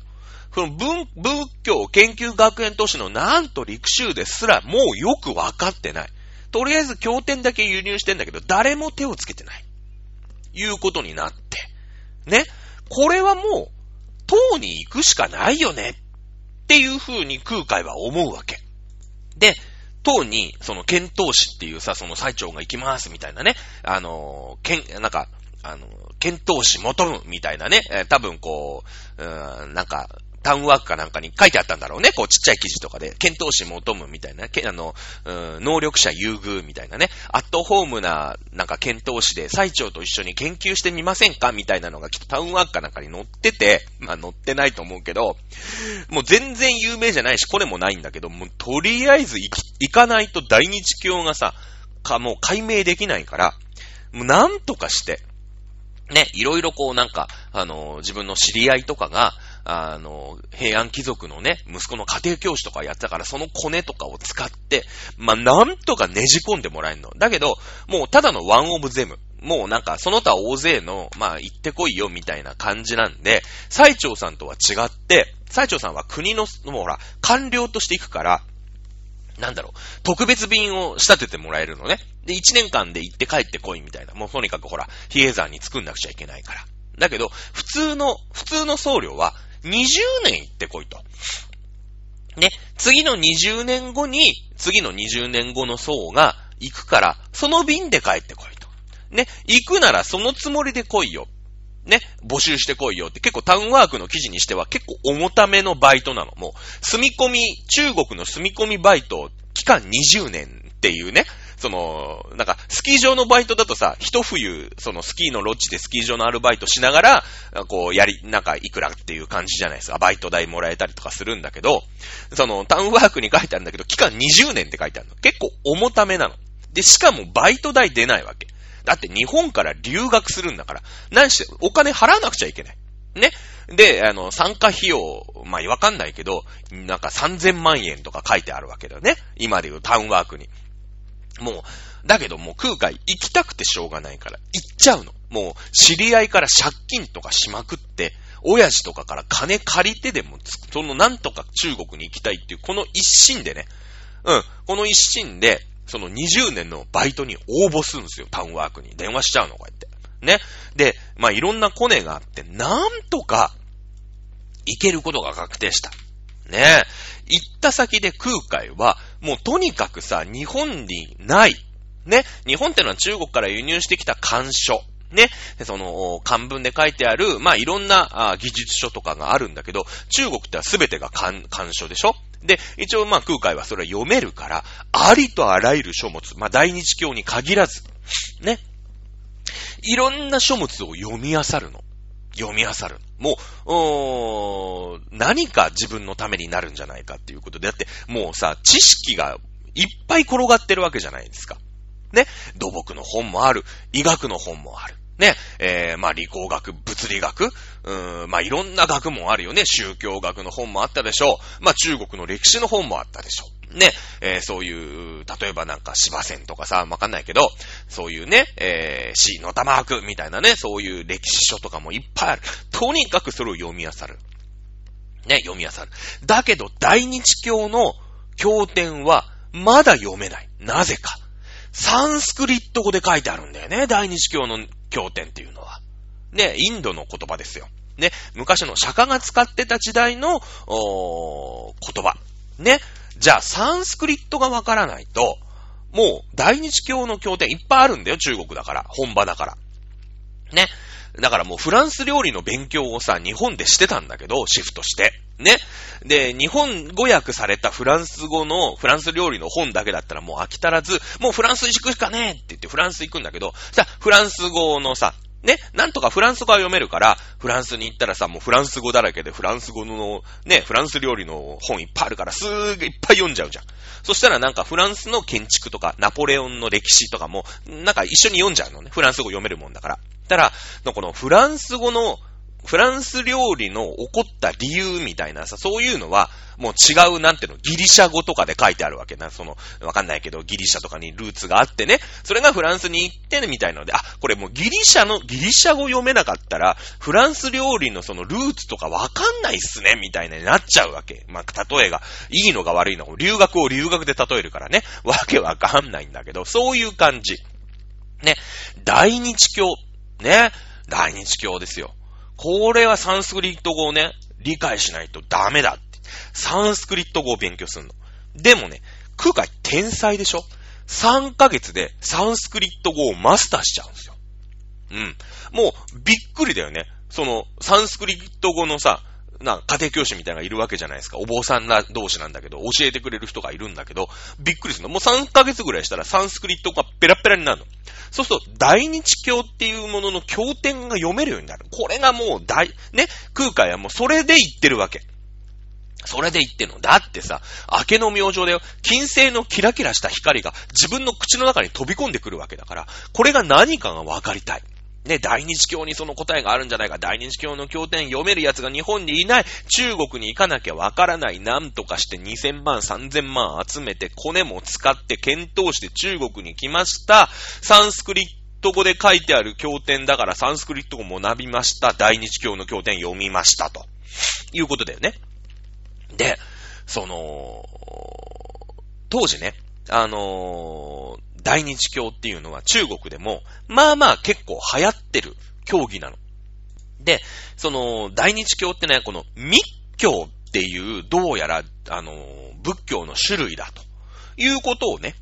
S1: その文、仏教研究学園都市のなんと陸州ですらもうよく分かってない。とりあえず経典だけ輸入してんだけど、誰も手をつけてない。いうことになって。ね。これはもう、党に行くしかないよね。っていう風に空海は思うわけ。で、党に、その、剣闘士っていうさ、その最長が行きますみたいなね、あの、剣、なんか、あの、剣闘士求むみたいなね、えー、多分こう、うん、なんか、タウンワークかなんかに書いてあったんだろうね。こうちっちゃい記事とかで、検討士求むみたいな、けあの、うん、能力者優遇みたいなね。アットホームな、なんか検討士で、最長と一緒に研究してみませんかみたいなのがきっとタウンワークかなんかに載ってて、まあ載ってないと思うけど、もう全然有名じゃないし、これもないんだけど、もうとりあえず行き、行かないと大日教がさ、か、もう解明できないから、もうなんとかして、ね、いろいろこうなんか、あの、自分の知り合いとかが、あの、平安貴族のね、息子の家庭教師とかやってたから、そのコネとかを使って、まあ、なんとかねじ込んでもらえるの。だけど、もうただのワンオブゼム。もうなんか、その他大勢の、まあ、行ってこいよ、みたいな感じなんで、最長さんとは違って、最長さんは国の、もうほら、官僚として行くから、なんだろう、特別便を仕立ててもらえるのね。で、1年間で行って帰ってこいみたいな。もうとにかくほら、比叡山に作んなくちゃいけないから。だけど、普通の、普通の僧侶は、20年行ってこいと。ね、次の20年後に、次の20年後の層が行くから、その便で帰ってこいと。ね、行くならそのつもりで来いよ。ね、募集してこいよって結構タウンワークの記事にしては結構重ためのバイトなの。もう、住み込み、中国の住み込みバイト、期間20年っていうね、その、なんか、スキー場のバイトだとさ、一冬、そのスキーのロッジでスキー場のアルバイトしながら、こう、やり、なんか、いくらっていう感じじゃないですか。バイト代もらえたりとかするんだけど、その、タウンワークに書いてあるんだけど、期間20年って書いてあるの。結構重ためなの。で、しかもバイト代出ないわけ。だって日本から留学するんだから、何して、お金払わなくちゃいけない。ね。で、あの、参加費用、まあ、わかんないけど、なんか3000万円とか書いてあるわけだよね。今でいうタウンワークに。もう、だけどもう空海行きたくてしょうがないから行っちゃうの。もう知り合いから借金とかしまくって、親父とかから金借りてでも、そのなんとか中国に行きたいっていう、この一心でね、うん、この一心で、その20年のバイトに応募するんですよ、タウンワークに。電話しちゃうの、こうやって。ね。で、まあ、いろんなコネがあって、なんとか、行けることが確定した。ね。行った先で空海は、もうとにかくさ、日本にない、ね、日本ってのは中国から輸入してきた漢書。ね、その、漢文で書いてある、まあ、いろんな技術書とかがあるんだけど、中国っては全てが漢、漢書でしょ？で、一応まあ空海はそれは読めるから、ありとあらゆる書物、まあ大日教に限らず、ね、いろんな書物を読み漁るの。読み漁る。もう、何か自分のためになるんじゃないかっていうことで、だってもうさ、知識がいっぱい転がってるわけじゃないですか。ね？土木の本もある。医学の本もある。ね。えー、まあ、理工学、物理学、うーん、まあ、いろんな学問あるよね。宗教学の本もあったでしょう。まあ、中国の歴史の本もあったでしょう。ね。えー、そういう、例えばなんか芝線とかさ、わかんないけど、そういうね、えー、死の玉くみたいなね、そういう歴史書とかもいっぱいある。とにかくそれを読み漁る。ね、読み漁る。だけど、大日教の経典は、まだ読めない。なぜか。サンスクリット語で書いてあるんだよね。大日教の経典っていうのは。ね、インドの言葉ですよ。ね、昔の釈迦が使ってた時代の、お言葉。ね。じゃあ、サンスクリットがわからないと、もう、大日教の経典いっぱいあるんだよ、中国だから。本場だから。ね。だからもうフランス料理の勉強をさ、日本でしてたんだけど、シフトして。ね。で、日本語訳されたフランス語の、フランス料理の本だけだったらもう飽き足らず、もうフランス行くしかねえって言ってフランス行くんだけど、さ、フランス語のさ、ね、なんとかフランス語は読めるから、フランスに行ったらさ、もうフランス語だらけで、フランス語の、ね、フランス料理の本いっぱいあるから、すーげいっぱい読んじゃうじゃん。そしたらなんかフランスの建築とか、ナポレオンの歴史とかも、なんか一緒に読んじゃうのね。フランス語読めるもんだから。たら、このフランス語のフランス料理の起こった理由みたいなさ、そういうのは、もう違う、なんていうの、ギリシャ語とかで書いてあるわけな。その、わかんないけど、ギリシャとかにルーツがあってね、それがフランスに行ってね、みたいなので、あ、これもうギリシャの、ギリシャ語読めなかったら、フランス料理のそのルーツとかわかんないっすね、みたいなになっちゃうわけ。まあ、例えが、いいのが悪いのか、留学を留学で例えるからね、わけわかんないんだけど、そういう感じ。ね、大日教、ね、大日教ですよ。これはサンスクリット語をね、理解しないとダメだって。サンスクリット語を勉強するの。でもね、空海天才でしょ ?3 ヶ月でサンスクリット語をマスターしちゃうんですよ。うん。もう、びっくりだよね。その、サンスクリット語のさ、な、家庭教師みたいなのがいるわけじゃないですか。お坊さんな同士なんだけど、教えてくれる人がいるんだけど、びっくりするの。もう3ヶ月ぐらいしたらサンスクリットがペラペラになるの。そうすると、大日教っていうものの経典が読めるようになる。これがもう大、ね、空海はもうそれで言ってるわけ。それで言ってんの。だってさ、明けの明星だよ。金星のキラキラした光が自分の口の中に飛び込んでくるわけだから、これが何かが分かりたい。ね、大日教にその答えがあるんじゃないか。大日教の経典読める奴が日本にいない。中国に行かなきゃわからない。なんとかして2000万、3000万集めて、コネも使って検討して中国に来ました。サンスクリット語で書いてある経典だからサンスクリット語も学びました。大日教の経典読みました。ということだよね。で、その、当時ね、あの、大日教っていうのは中国でも、まあまあ結構流行ってる競技なの。で、その、大日教ってね、この密教っていう、どうやら、あの、仏教の種類だということをね、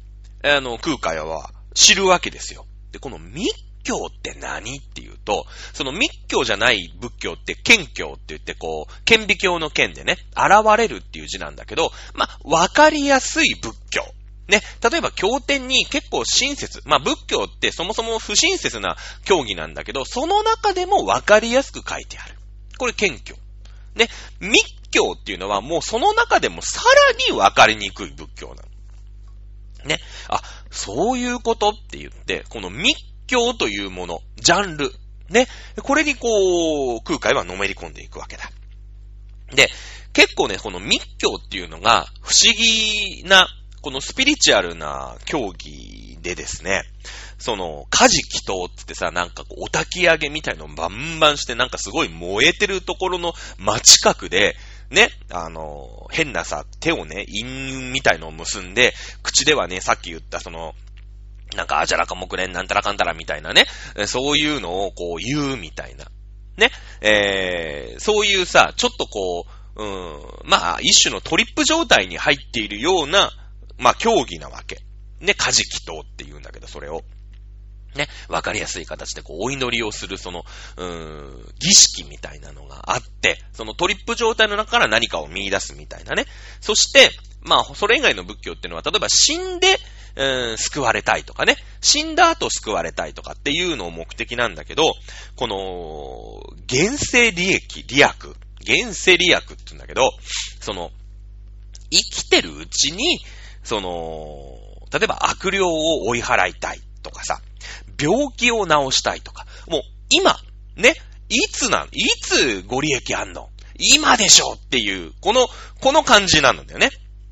S1: あの、空海は知るわけですよ。で、この密教って何っていうと、その密教じゃない仏教って剣教って言ってこう、剣美教の剣でね、現れるっていう字なんだけど、まあ、わかりやすい仏教ね、例えば経典に結構親切。まあ仏教ってそもそも不親切な教義なんだけど、その中でも分かりやすく書いてある。これ謙虚。ね、密教っていうのはもうその中でもさらに分かりにくい仏教なの。ね。あ、そういうことって言って、この密教というもの、ジャンル、ね。これにこう、空海はのめり込んでいくわけだ。で、結構ね、この密教っていうのが不思議なこのスピリチュアルな競技でですね、その、火事祈祷ってってさ、なんかこう、お焚き上げみたいのバンバンして、なんかすごい燃えてるところの真近くで、ね、あの、変なさ、手をね、陰みたいのを結んで、口ではね、さっき言ったその、なんか、あじゃらかもくれん、なんたらかんたらみたいなね、そういうのをこう言うみたいな。ね、えー、そういうさ、ちょっとこう、うん、まあ、一種のトリップ状態に入っているような、まあ、競技なわけ。ね、カジキトって言うんだけど、それを。ね、わかりやすい形でこう、お祈りをする、その、うーん、儀式みたいなのがあって、そのトリップ状態の中から何かを見出すみたいなね。そして、まあ、それ以外の仏教っていうのは、例えば死んで、うーん、救われたいとかね。死んだ後救われたいとかっていうのを目的なんだけど、この、現世利益、利益、現世利益って言うんだけど、その、生きてるうちに、その、例えば悪霊を追い払いたいとかさ、病気を治したいとか、もう今、ね、いつなん、いつご利益あんの？今でしょっていう、この、この感じなんだよね。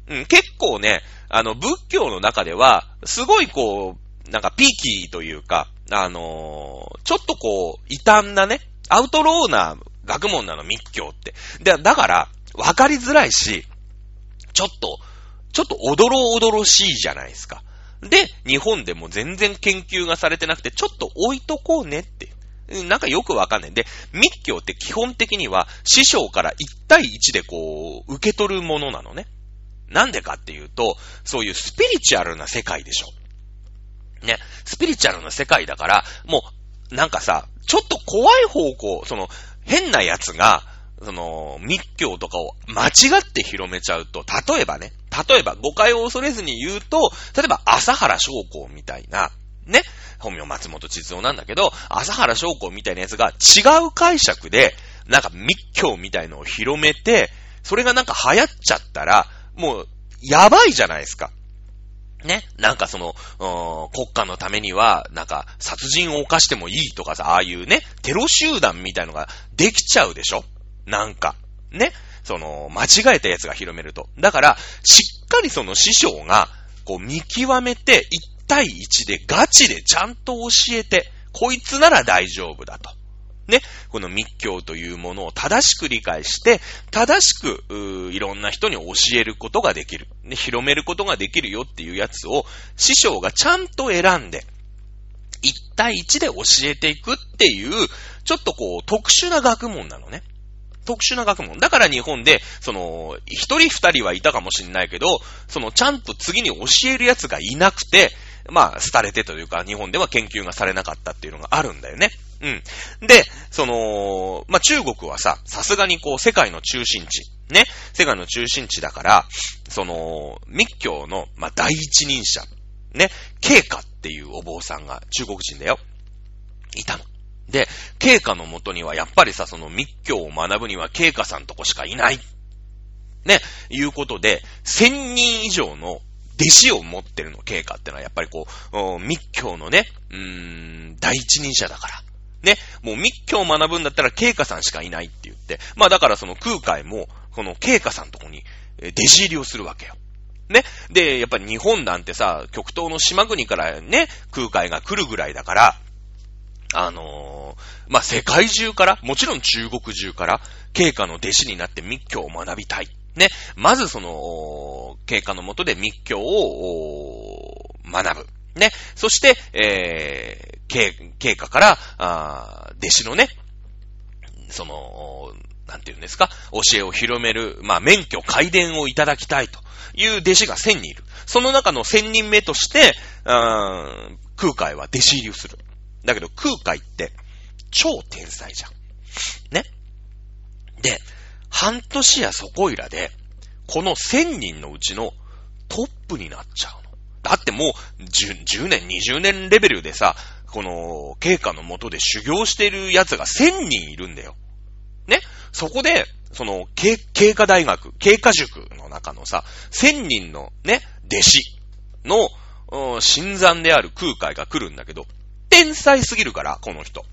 S1: うん、結構ね、あの、仏教の中では、すごいこう、なんかピーキーというか、あのー、ちょっとこう、異端なね、アウトローな学問なの、密教って。で、だから、わかりづらいし、ちょっと、ちょっとおどろおどろしいじゃないですか。で、日本でも全然研究がされてなくて、ちょっと置いとこうねって。なんかよくわかんない。で、密教って基本的には師匠から1対1でこう、受け取るものなのね。なんでかっていうと、そういうスピリチュアルな世界でしょ。ね、スピリチュアルな世界だから、もう、なんかさ、ちょっと怖い方向、その、変なやつが、その、密教とかを間違って広めちゃうと、例えばね、例えば誤解を恐れずに言うと、例えば朝原昌光みたいな、ね、本名松本千夫なんだけど、朝原昌光みたいなやつが違う解釈で、なんか密教みたいのを広めて、それがなんか流行っちゃったら、もう、やばいじゃないですか。ね、なんかその、国家のためには、なんか、殺人を犯してもいいとかさ、ああいうね、テロ集団みたいのができちゃうでしょなんか。ね。その、間違えたやつが広めると。だから、しっかりその師匠が、こう見極めて、1対1でガチでちゃんと教えて、こいつなら大丈夫だと。ね、この密教というものを正しく理解して、正しく、いろんな人に教えることができる、ね。広めることができるよっていうやつを、師匠がちゃんと選んで、1対1で教えていくっていう、ちょっとこう、特殊な学問なのね。特殊な学問。だから日本で、その、一人二人はいたかもしれないけど、その、ちゃんと次に教える奴がいなくて、まあ、廃れてというか、日本では研究がされなかったっていうのがあるんだよね。うん。で、その、まあ、中国はさ、さすがにこう、世界の中心地。ね。世界の中心地だから、その、密教の、まあ、第一人者。ね。慶華っていうお坊さんが中国人だよ。いたの。で、慶華のもとにはやっぱりさ、その密教を学ぶには慶華さんとこしかいない。ね。いうことで、千人以上の弟子を持ってるの、慶華ってのはやっぱりこう、密教のね、うーん、第一人者だから。ね。もう密教を学ぶんだったら慶華さんしかいないって言って。まあだからその空海も、この慶華さんとこに弟子入りをするわけよ。ね。で、やっぱり日本なんてさ、極東の島国からね、空海が来るぐらいだから、あのー、まあ、世界中から、もちろん中国中から、経過の弟子になって密教を学びたい。ね。まずその、経過のもとで密教を学ぶ。ね。そして、えー、経、過から、あ弟子のね、その、なんていうんですか、教えを広める、まあ、免許改伝をいただきたいという弟子が1000人いる。その中の1000人目として、うん空海は弟子入りをする。だけど空海って超天才じゃん。ね？で、半年やそこいらで、この1000人のうちのトップになっちゃうの。だってもう10、10年、20年レベルでさ、この、経過のもとで修行してる奴が1000人いるんだよ。ね？そこで、その、経経過大学、経過塾の中のさ、1000人のね、弟子の、新山である空海が来るんだけど、天才すぎるから、この人。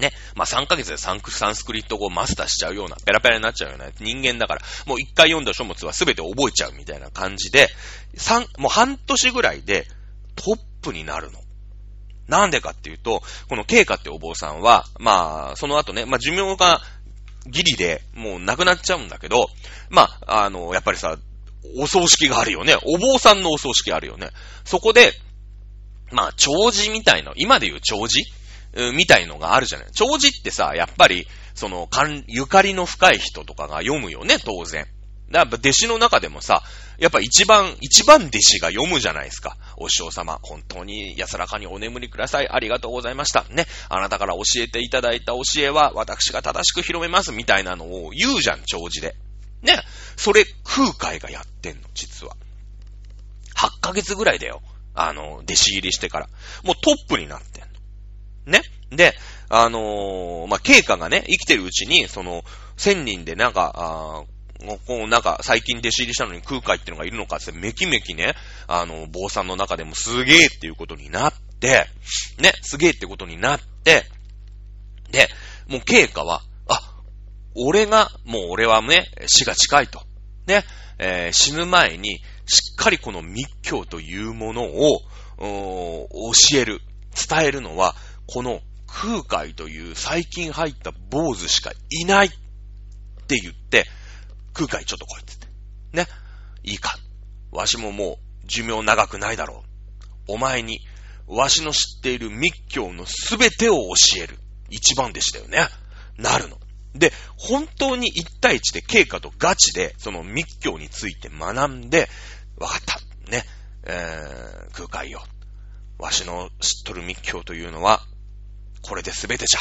S1: ね。まあ、3ヶ月でサンクサンスクリット語をマスターしちゃうような、ペラペラになっちゃうような人間だから、もう一回読んだ書物は全て覚えちゃうみたいな感じで、三、もう半年ぐらいでトップになるの。なんでかっていうと、このケイカってお坊さんは、まあ、その後ね、まあ、寿命がギリでもう亡くなっちゃうんだけど、まあ、あの、やっぱりさ、お葬式があるよね。お坊さんのお葬式あるよね。そこで、まあ、長寿みたいな、今で言う長寿？みたいのがあるじゃない。長寿ってさ、やっぱり、その、ゆかりの深い人とかが読むよね、当然。やっぱ弟子の中でもさ、やっぱ一番、一番弟子が読むじゃないですか。お師匠様、本当に安らかにお眠りください。ありがとうございました。ね。あなたから教えていただいた教えは、私が正しく広めます。みたいなのを言うじゃん、長寿で。ね。それ、空海がやってんの、実は。8ヶ月ぐらいだよ。あの、弟子入りしてから。もうトップになってんの。ね？で、あのー、まあ、経過がね、生きてるうちに、その、千人でなんか、あこう、なんか、最近弟子入りしたのに空海っていうのがいるのかって、めきめきね、あの、坊さんの中でもすげえっていうことになって、ね、すげえってことになって、で、もう経過は、あ、俺が、もう俺はね、死が近いと。ね、えー、死ぬ前に、しっかりこの密教というものを、教える、伝えるのは、この空海という最近入った坊主しかいないって言って、空海ちょっと来いって言って。ね。いいか。わしももう寿命長くないだろう。お前に、わしの知っている密教のすべてを教える。一番弟子だよね。なるの。で、本当に一対一で経過とガチで、その密教について学んで、わかった。ね。えー、空海よ。わしの知っとる密教というのは、これで全てじゃ。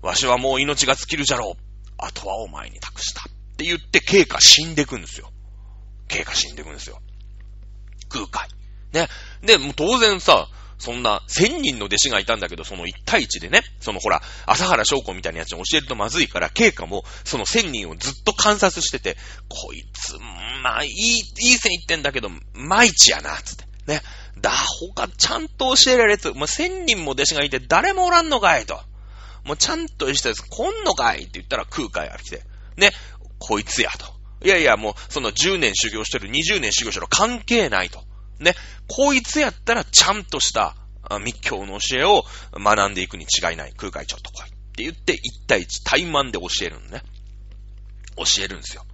S1: わしはもう命が尽きるじゃろう。あとはお前に託した。って言って、経過死んでくんですよ。経過死んでくんですよ。空海。ね。で、もう当然さ、そんな1000人の弟子がいたんだけど、その1対1でね、そのほら、朝原翔子みたいなやつに教えるとまずいから、経過もその1000人をずっと観察してて、こいつ、まあ、いい、いい線いってんだけど、毎日やな、つって。ね。だ、他ちゃんと教えられつ、もう1000人も弟子がいて誰もおらんのかいと。もうちゃんとしたやつ来んのかいって言ったら空海が来て。ね。こいつやと。いやいや、もう、その10年修行してる、20年修行してる関係ないと。ね。こいつやったらちゃんとした密教の教えを学んでいくに違いない。空海ちょっと来い。って言って、1対1対マンで教えるのね。教えるんですよ。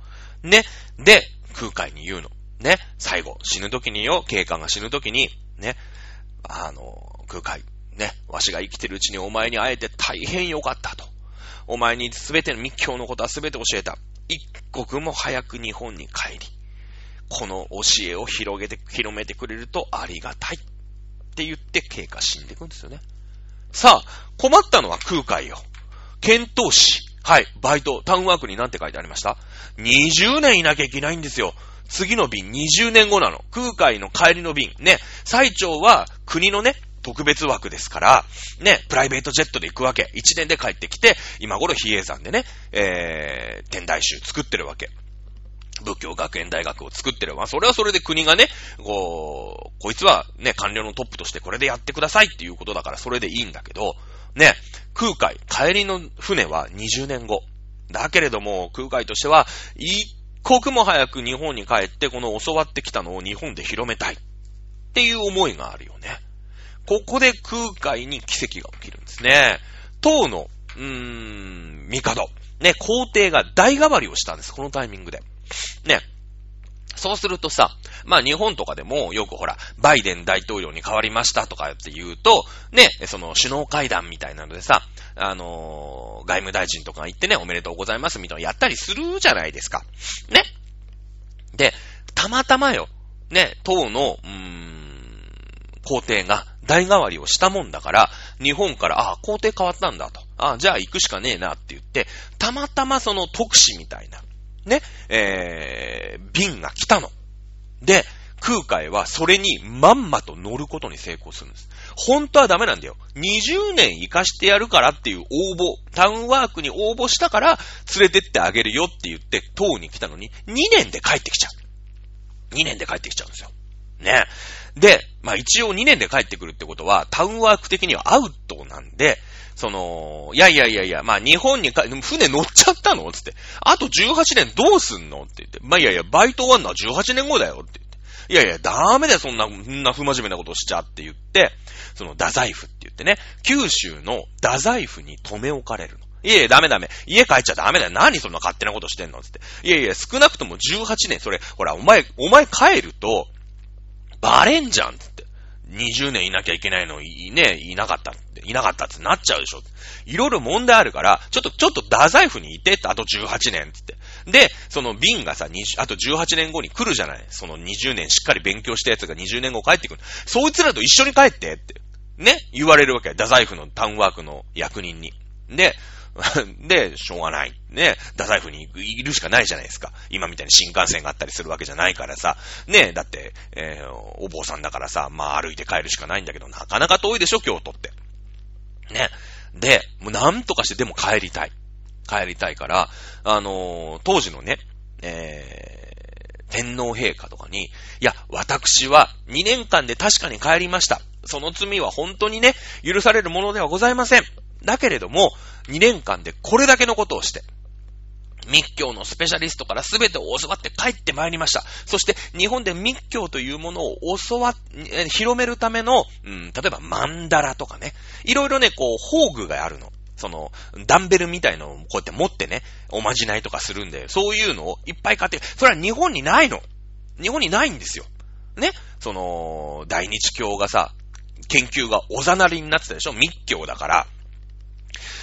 S1: ね。で、空海に言うの。ね。最後、死ぬ時によ、警官が死ぬ時に、ね。あの、空海、ね。わしが生きてるうちにお前に会えて大変よかったと。お前にすべての密教のことはすべて教えた。一刻も早く日本に帰り、この教えを広げて、広めてくれるとありがたい。って言って経過死んでいくんですよね。さあ、困ったのは空海よ。検討士。はい、バイト、タウンワークに何て書いてありました ?20 年いなきゃいけないんですよ。次の便20年後なの。空海の帰りの便。ね、最長は国のね、特別枠ですから、ね、プライベートジェットで行くわけ。1年で帰ってきて、今頃比叡山でね、えー、天台宗作ってるわけ。仏教学園大学を作ってれば、それはそれで国がね、こう、こいつはね、官僚のトップとしてこれでやってくださいっていうことだからそれでいいんだけど、ね、空海、帰りの船は20年後。だけれども、空海としては、一刻も早く日本に帰って、この教わってきたのを日本で広めたい。っていう思いがあるよね。ここで空海に奇跡が起きるんですね。唐の、うーん、帝。ね、皇帝が代替わりをしたんです。このタイミングで。ね。そうするとさ、まあ日本とかでもよくほら、バイデン大統領に変わりましたとかって言うと、ね、その首脳会談みたいなのでさ、あのー、外務大臣とかが言ってね、おめでとうございますみたいなのやったりするじゃないですか。ね。で、たまたまよ、ね、党の、うーん、皇帝が代替わりをしたもんだから、日本から、ああ、皇帝変わったんだと。ああ、じゃあ行くしかねえなって言って、たまたまその特使みたいな、ね、えー、便が来たの。で、空海はそれにまんまと乗ることに成功するんです。本当はダメなんだよ。20年生かしてやるからっていう応募、タウンワークに応募したから連れてってあげるよって言って党に来たのに2年で帰ってきちゃう。2年で帰ってきちゃうんですよ。ね。で、まあ一応2年で帰ってくるってことはタウンワーク的にはアウトなんで、その、いやいやいやいや、まあ日本にか、船乗っちゃったの？つって。あと18年どうすんの？って言って。まあいやいや、バイト終わんのは18年後だよ？って言って。いやいや、ダメだよ、そんな、そんな不真面目なことしちゃって言って、その、太宰府って言ってね、九州の太宰府に留め置かれるの。いやいや、ダメダメ。家帰っちゃダメだよ。何そんな勝手なことしてんの？つって。いやいや、少なくとも18年、それ、ほら、お前、お前帰ると、バレんじゃんつって。20年いなきゃいけないのい、ね、いなかったって、いなかったってなっちゃうでしょ。いろいろ問題あるから、ちょっと、ちょっと太宰府にいてって、あと18年って。で、その瓶がさ、あと18年後に来るじゃない。その20年しっかり勉強したやつが20年後帰ってくる。そいつらと一緒に帰ってって、ね、言われるわけ。太宰府のタウンワークの役人に。で、で、しょうがない。ね、太宰府にいるしかないじゃないですか。今みたいに新幹線があったりするわけじゃないからさ。ね、だって、えー、お坊さんだからさ、まあ歩いて帰るしかないんだけど、なかなか遠いでしょ、京都って。ね。で、もうなんとかしてでも帰りたい。帰りたいから、あのー、当時のね、えー、天皇陛下とかに、いや、私は2年間で確かに帰りました。その罪は本当にね、許されるものではございません。だけれども、2年間でこれだけのことをして、密教のスペシャリストから全てを教わって帰ってまいりました。そして日本で密教というものを教わ、広めるための、うん、例えばマンダラとかね、いろいろね、こう、宝具があるの。その、ダンベルみたいのをこうやって持ってね、おまじないとかするんで、そういうのをいっぱい買って、それは日本にないの。日本にないんですよ。ね。その、大日教がさ、研究がおざなりになってたでしょ？密教だから。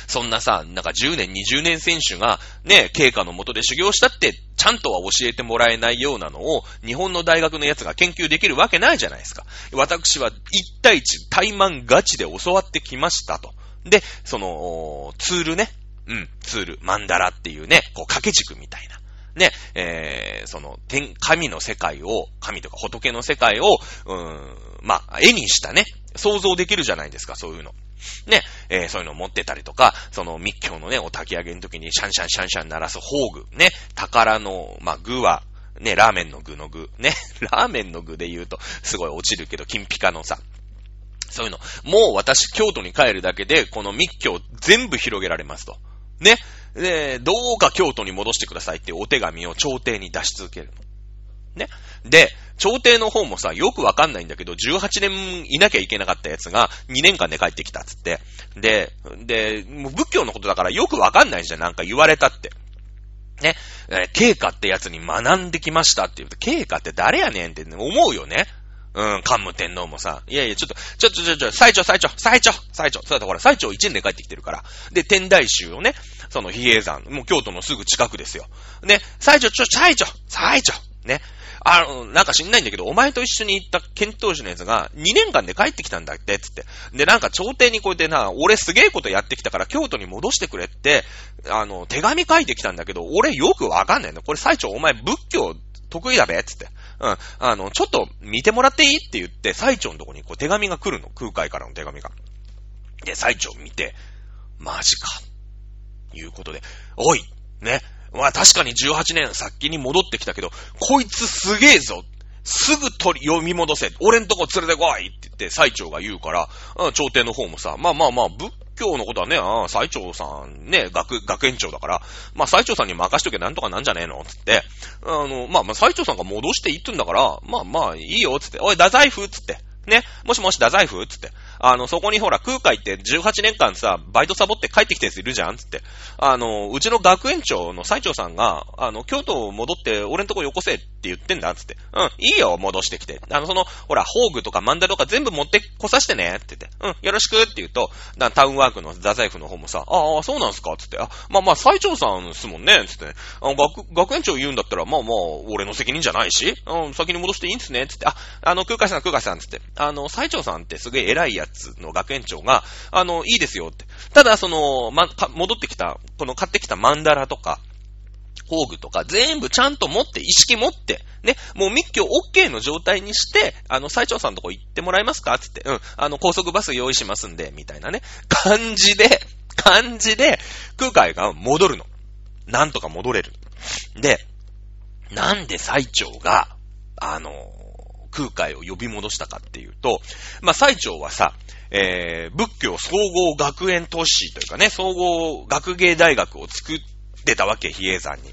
S1: そんなさ、なんか10年、20年選手がね、経過のもとで修行したって、ちゃんとは教えてもらえないようなのを、日本の大学のやつが研究できるわけないじゃないですか。私は1対1、対マンガチで教わってきましたと。で、その、ツールね。うん、ツール、マンダラっていうね、こう掛け軸みたいな。ね、えー、その、天、神の世界を、神とか仏の世界を、うーん、まあ、絵にしたね、想像できるじゃないですか、そういうの。ね、えー、そういうのを持ってたりとか、その密教のね、お焚き上げの時にシャンシャンシャンシャン鳴らす宝具、ね、宝の、まあ、具は、ね、ラーメンの具の具、ね、ラーメンの具で言うと、すごい落ちるけど、金ピカのさ、そういうの。もう私、京都に帰るだけで、この密教全部広げられますと。ね。で、どうか京都に戻してくださいっていうお手紙を朝廷に出し続けるの。ね。で、朝廷の方もさ、よくわかんないんだけど、18年いなきゃいけなかったやつが2年間で帰ってきたっつって。で、で、もう仏教のことだからよくわかんないじゃん、なんか言われたって。ね。え経過ってやつに学んできましたって言うと、経過って誰やねんって思うよね。うん、桓武天皇もさ、いやいや、ちょっと、ちょ、ちょ、ちょ、ちょ、最長、最長、最長、最長。そうだ、ほら、最長1年で帰ってきてるから。で、天台宗をね、その比叡山、もう京都のすぐ近くですよ。ね、最長、ちょ、最長、最長。ね。あの、なんか知んないんだけど、お前と一緒に行った検討士のやつが2年間で帰ってきたんだって、つって。で、なんか朝廷にこうやってな、俺すげえことやってきたから京都に戻してくれって、あの、手紙書いてきたんだけど、俺よくわかんないの。これ最長お前仏教得意だべつって。うん。あの、ちょっと見てもらっていいって言って、最長のとこにこう手紙が来るの。空海からの手紙が。で、最長見て、マジか。いうことで、おいね。まあ確かに18年先に戻ってきたけど、こいつすげえぞすぐ取り、読み戻せ。俺んとこ連れてこいって言って最長が言うから、うん、朝廷の方もさ、まあまあまあ、仏教のことはね、ああ最長さんね、学、学園長だから、まあ最長さんに任しとけなんとかなんじゃねえのつって、あの、まあまあ最長さんが戻していいって言うんだから、まあまあいいよつって、おい、太宰府つって、ね、もしもし太宰府つって、あの、そこにほら、空海って18年間さ、バイトサボって帰ってきたやついるじゃんつって。あの、うちの学園長の最長さんが、あの、京都を戻って俺んとこよこせって言ってんだつって。うん、いいよ、戻してきて。あの、その、ほら、宝具とかマンダとか全部持ってこさしてねって言って。うん、よろしくって言うと、タウンワークの太宰府の方もさ、ああ、そうなんすかつって。あ、まあまあ、最長さんすもんねつって、ね。あの、学、学園長言うんだったら、まあまあ、俺の責任じゃないし、うん、先に戻していいんすねつって。あ、あの、空海さん、空海さんつって。あの、最長さんってすげえ偉いやつの学園長が、あの、いいですよって。ただ、その、ま、戻ってきた、この買ってきたマンダラとか、工具とか全部ちゃんと持って、意識持って、ね、もう密教 OK の状態にして、あの、最長さんのとこ行ってもらえますか？つって、うん、あの、高速バス用意しますんで、みたいなね、感じで、感じで、空海が戻るの。なんとか戻れる。で、なんで最長が、あの、空海を呼び戻したかっていうと、まあ、最長はさ、えー、仏教総合学園都市というかね、総合学芸大学を作ってたわけ、比叡山に。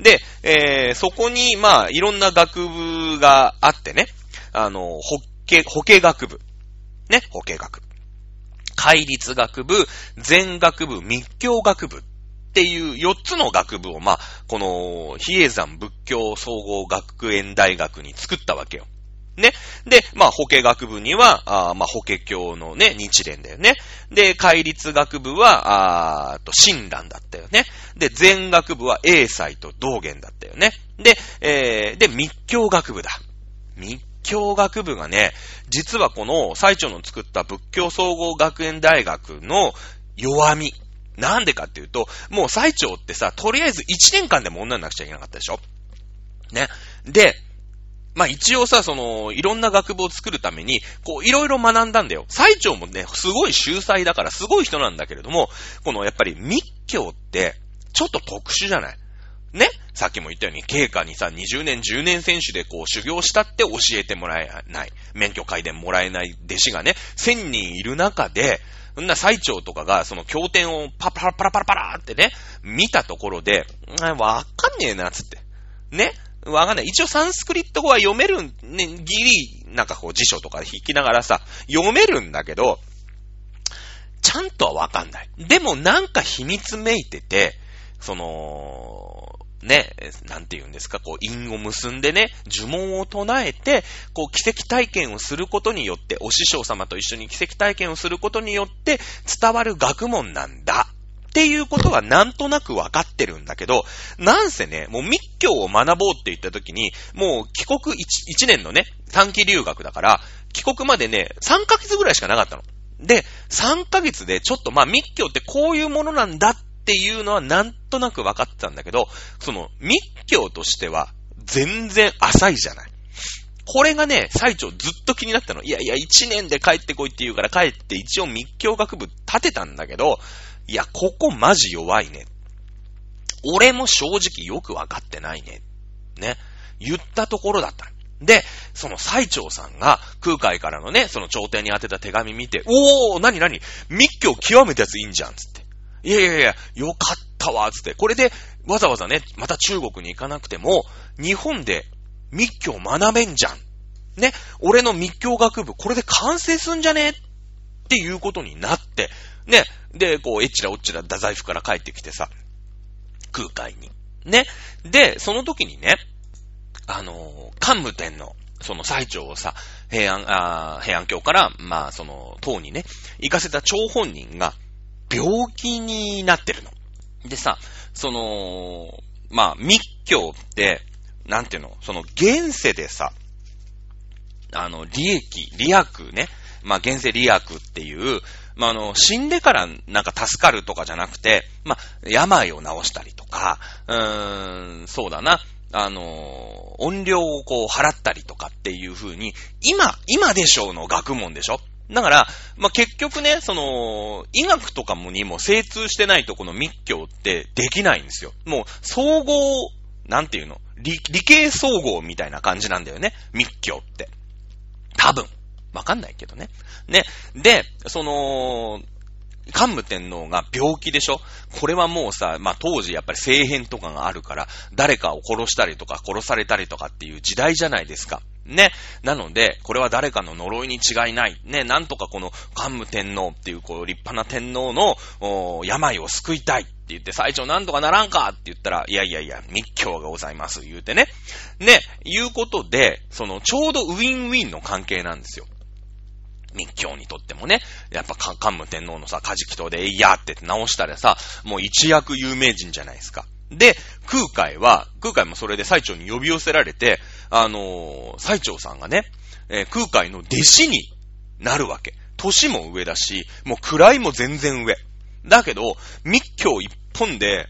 S1: で、えー、そこに、まあ、いろんな学部があってね、あの、保健、保健学部。ね、保健学部。戒律学部、全学部、密教学部っていう4つの学部を、まあ、この、比叡山仏教総合学園大学に作ったわけよ。ね。で、まあ、法計学部には、あまあ、法華経のね、日蓮だよね。で、戒律学部は、あと、親鸞だったよね。で、全学部は英才と道元だったよね。で、えー、で、密教学部だ。密教学部がね、実はこの最長の作った仏教総合学園大学の弱み。なんでかっていうと、もう最長ってさ、とりあえず1年間でも女になくちゃいけなかったでしょね。で、まあ一応さ、その、いろんな学部を作るために、こう、いろいろ学んだんだよ。最長もね、すごい秀才だからすごい人なんだけれども、このやっぱり密教って、ちょっと特殊じゃない？ね？さっきも言ったように、経過にさ、20年、10年選手でこう、修行したって教えてもらえない。免許改伝もらえない弟子がね、1000人いる中で、そんな最長とかが、その経典をパラパラパラパラパラってね、見たところで、わかんねえな、つって。ね？わかんない。一応サンスクリット語は読めるん、ね、ギリ、なんかこう辞書とか引きながらさ、読めるんだけど、ちゃんとはわかんない。でもなんか秘密めいてて、その、ね、なんて言うんですか、こう、因を結んでね、呪文を唱えて、こう、奇跡体験をすることによって、お師匠様と一緒に奇跡体験をすることによって、伝わる学問なんだ。っていうことはなんとなくわかってるんだけど、なんせね、もう密教を学ぼうって言った時に、もう帰国 1, 1年のね、短期留学だから、帰国までね、3ヶ月ぐらいしかなかったの。で、3ヶ月でちょっとまあ密教ってこういうものなんだっていうのはなんとなく分かってたんだけど、その密教としては全然浅いじゃない。これがね、最長ずっと気になったの。いやいや、1年で帰ってこいって言うから帰って一応密教学部立てたんだけど、いや、ここマジ弱いね。俺も正直よくわかってないね。ね。言ったところだった。で、その最長さんが空海からのね、その朝廷に宛てた手紙見て、おー、なになに密教極めたやついいんじゃん、つって。いやいやいや、よかったわ、つって。これで、わざわざね、また中国に行かなくても、日本で密教学べんじゃん。ね、俺の密教学部、これで完成すんじゃね？っていうことになって、ね、で、こう、えっちらおっちら太宰府から帰ってきてさ、空海に。ね。で、その時にね、あの、桓武天皇、その最長をさ、平安、あ平安京から、まあ、その、唐にね、行かせた張本人が、病気になってるの。でさ、その、まあ、密教って、なんていうの、その現世でさ、あの、利益、利益ね、まあ、現世利益っていう、まあ、あの、死んでからなんか助かるとかじゃなくて、まあ、病を治したりとか、うーん、そうだな、あの、音量をこう払ったりとかっていう風に、今、今でしょうの学問でしょだから、まあ、結局ね、その、医学とかもにも精通してないとこの密教ってできないんですよ。もう、総合、なんていうの？理、理系総合みたいな感じなんだよね。密教って。多分。わかんないけどね。ね。で、その、桓武天皇が病気でしょ？これはもうさ、まあ当時やっぱり政変とかがあるから、誰かを殺したりとか殺されたりとかっていう時代じゃないですか。ね。なので、これは誰かの呪いに違いない。ね。なんとかこの桓武天皇っていうこう立派な天皇の病を救いたいって言って、最長なんとかならんかって言ったら、いやいやいや、密教がございます。言うてね。ね。いうことで、そのちょうどウィンウィンの関係なんですよ。密教にとってもね、やっぱ、桓武天皇のさ、カジキ島でえいやって直したらさ、もう一躍有名人じゃないですか。で、空海は、空海もそれで最長に呼び寄せられて、あのー、最長さんがね、えー、空海の弟子になるわけ。年も上だし、もう位も全然上。だけど、密教一本で、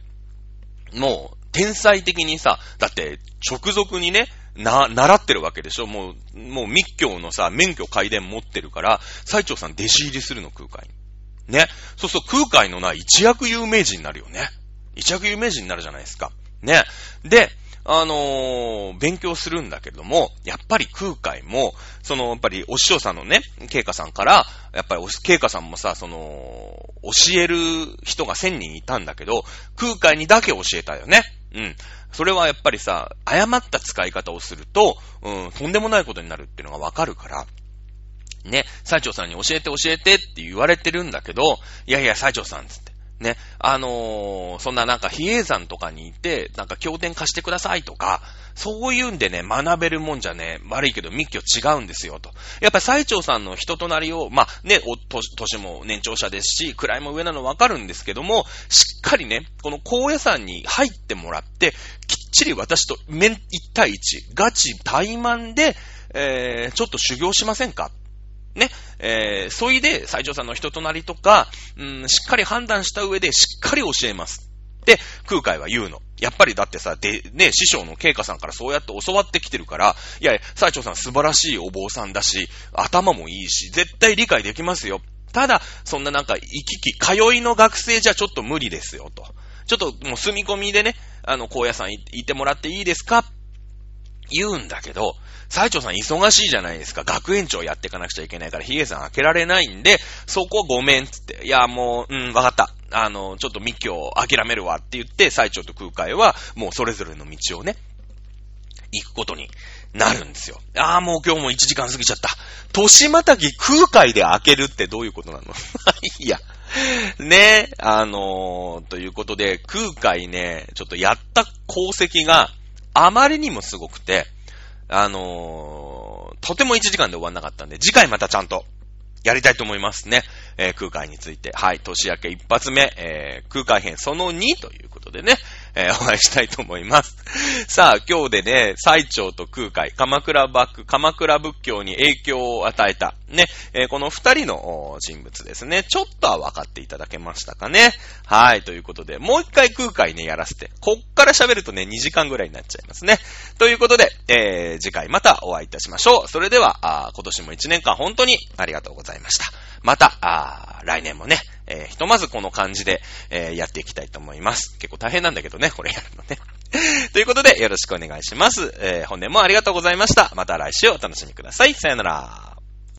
S1: もう、天才的にさ、だって、直属にね、な、習ってるわけでしょ？もう、もう密教のさ、免許改伝持ってるから、最長さん弟子入りするの、空海に。ね。そうそう、空海のな、一躍有名人になるよね。一躍有名人になるじゃないですか。ね。で、あのー、勉強するんだけども、やっぱり空海も、その、やっぱりお師匠さんのね、慶華さんから、やっぱり慶華さんもさ、その、教える人が千人いたんだけど、空海にだけ教えたよね。うん。それはやっぱりさ、誤った使い方をすると、うん、とんでもないことになるっていうのがわかるから、ね、最長さんに教えて教えてって言われてるんだけど、いやいや、最長さんつって。ね、あのー、そんななんか比叡山とかにいて、なんか経典貸してくださいとか、そういうんでね、学べるもんじゃね、悪いけど密教違うんですよと。やっぱ最長さんの人となりを、まあね、お、年も年長者ですし、位も上なのわかるんですけども、しっかりね、この高野山に入ってもらって、っちり私と面一対一、ガチ対マで、えー、ちょっと修行しませんか？ね、えー、そいで、最長さんの人となりとか、うん、しっかり判断した上で、しっかり教えます。って空海は言うの。やっぱりだってさ、で、ね、師匠の慶華さんからそうやって教わってきてるから、いやいや、最長さん素晴らしいお坊さんだし、頭もいいし、絶対理解できますよ。ただ、そんななんか、行き来、通いの学生じゃちょっと無理ですよ、と。ちょっともう住み込みでね、あの、荒野山行ってもらっていいですか？言うんだけど、最長さん忙しいじゃないですか。学園長やっていかなくちゃいけないから、ヒゲさん開けられないんで、そこごめんっつって。いや、もう、うん、わかった。あの、ちょっと密教諦めるわって言って、最長と空海は、もうそれぞれの道をね、行くことになるんですよ。ああ、もう今日も1時間過ぎちゃった。年またぎ空海で開けるってどういうことなの？いや。ね、あのー、ということで、空海ね、ちょっとやった功績があまりにもすごくて、あのー、とても1時間で終わんなかったんで、次回またちゃんとやりたいと思いますね。えー、空海について。はい、年明け一発目、えー、空海編その2ということでね、えー、お会いしたいと思います。さあ、今日でね、最長と空海、鎌倉幕、鎌倉仏教に影響を与えた、ね、えー、この二人の人物ですね。ちょっとは分かっていただけましたかね。はい、ということで、もう一回空海ね、やらせて、こっから喋るとね、2時間ぐらいになっちゃいますね。ということで、えー、次回またお会いいたしましょう。それでは、あ今年も1年間本当にありがとうございました。また、あ来年もね、えー、ひとまずこの感じで、えー、やっていきたいと思います。結構大変なんだけどね、これやるのね。ということで、よろしくお願いします。えー、本年もありがとうございました。また来週お楽しみください。さよなら。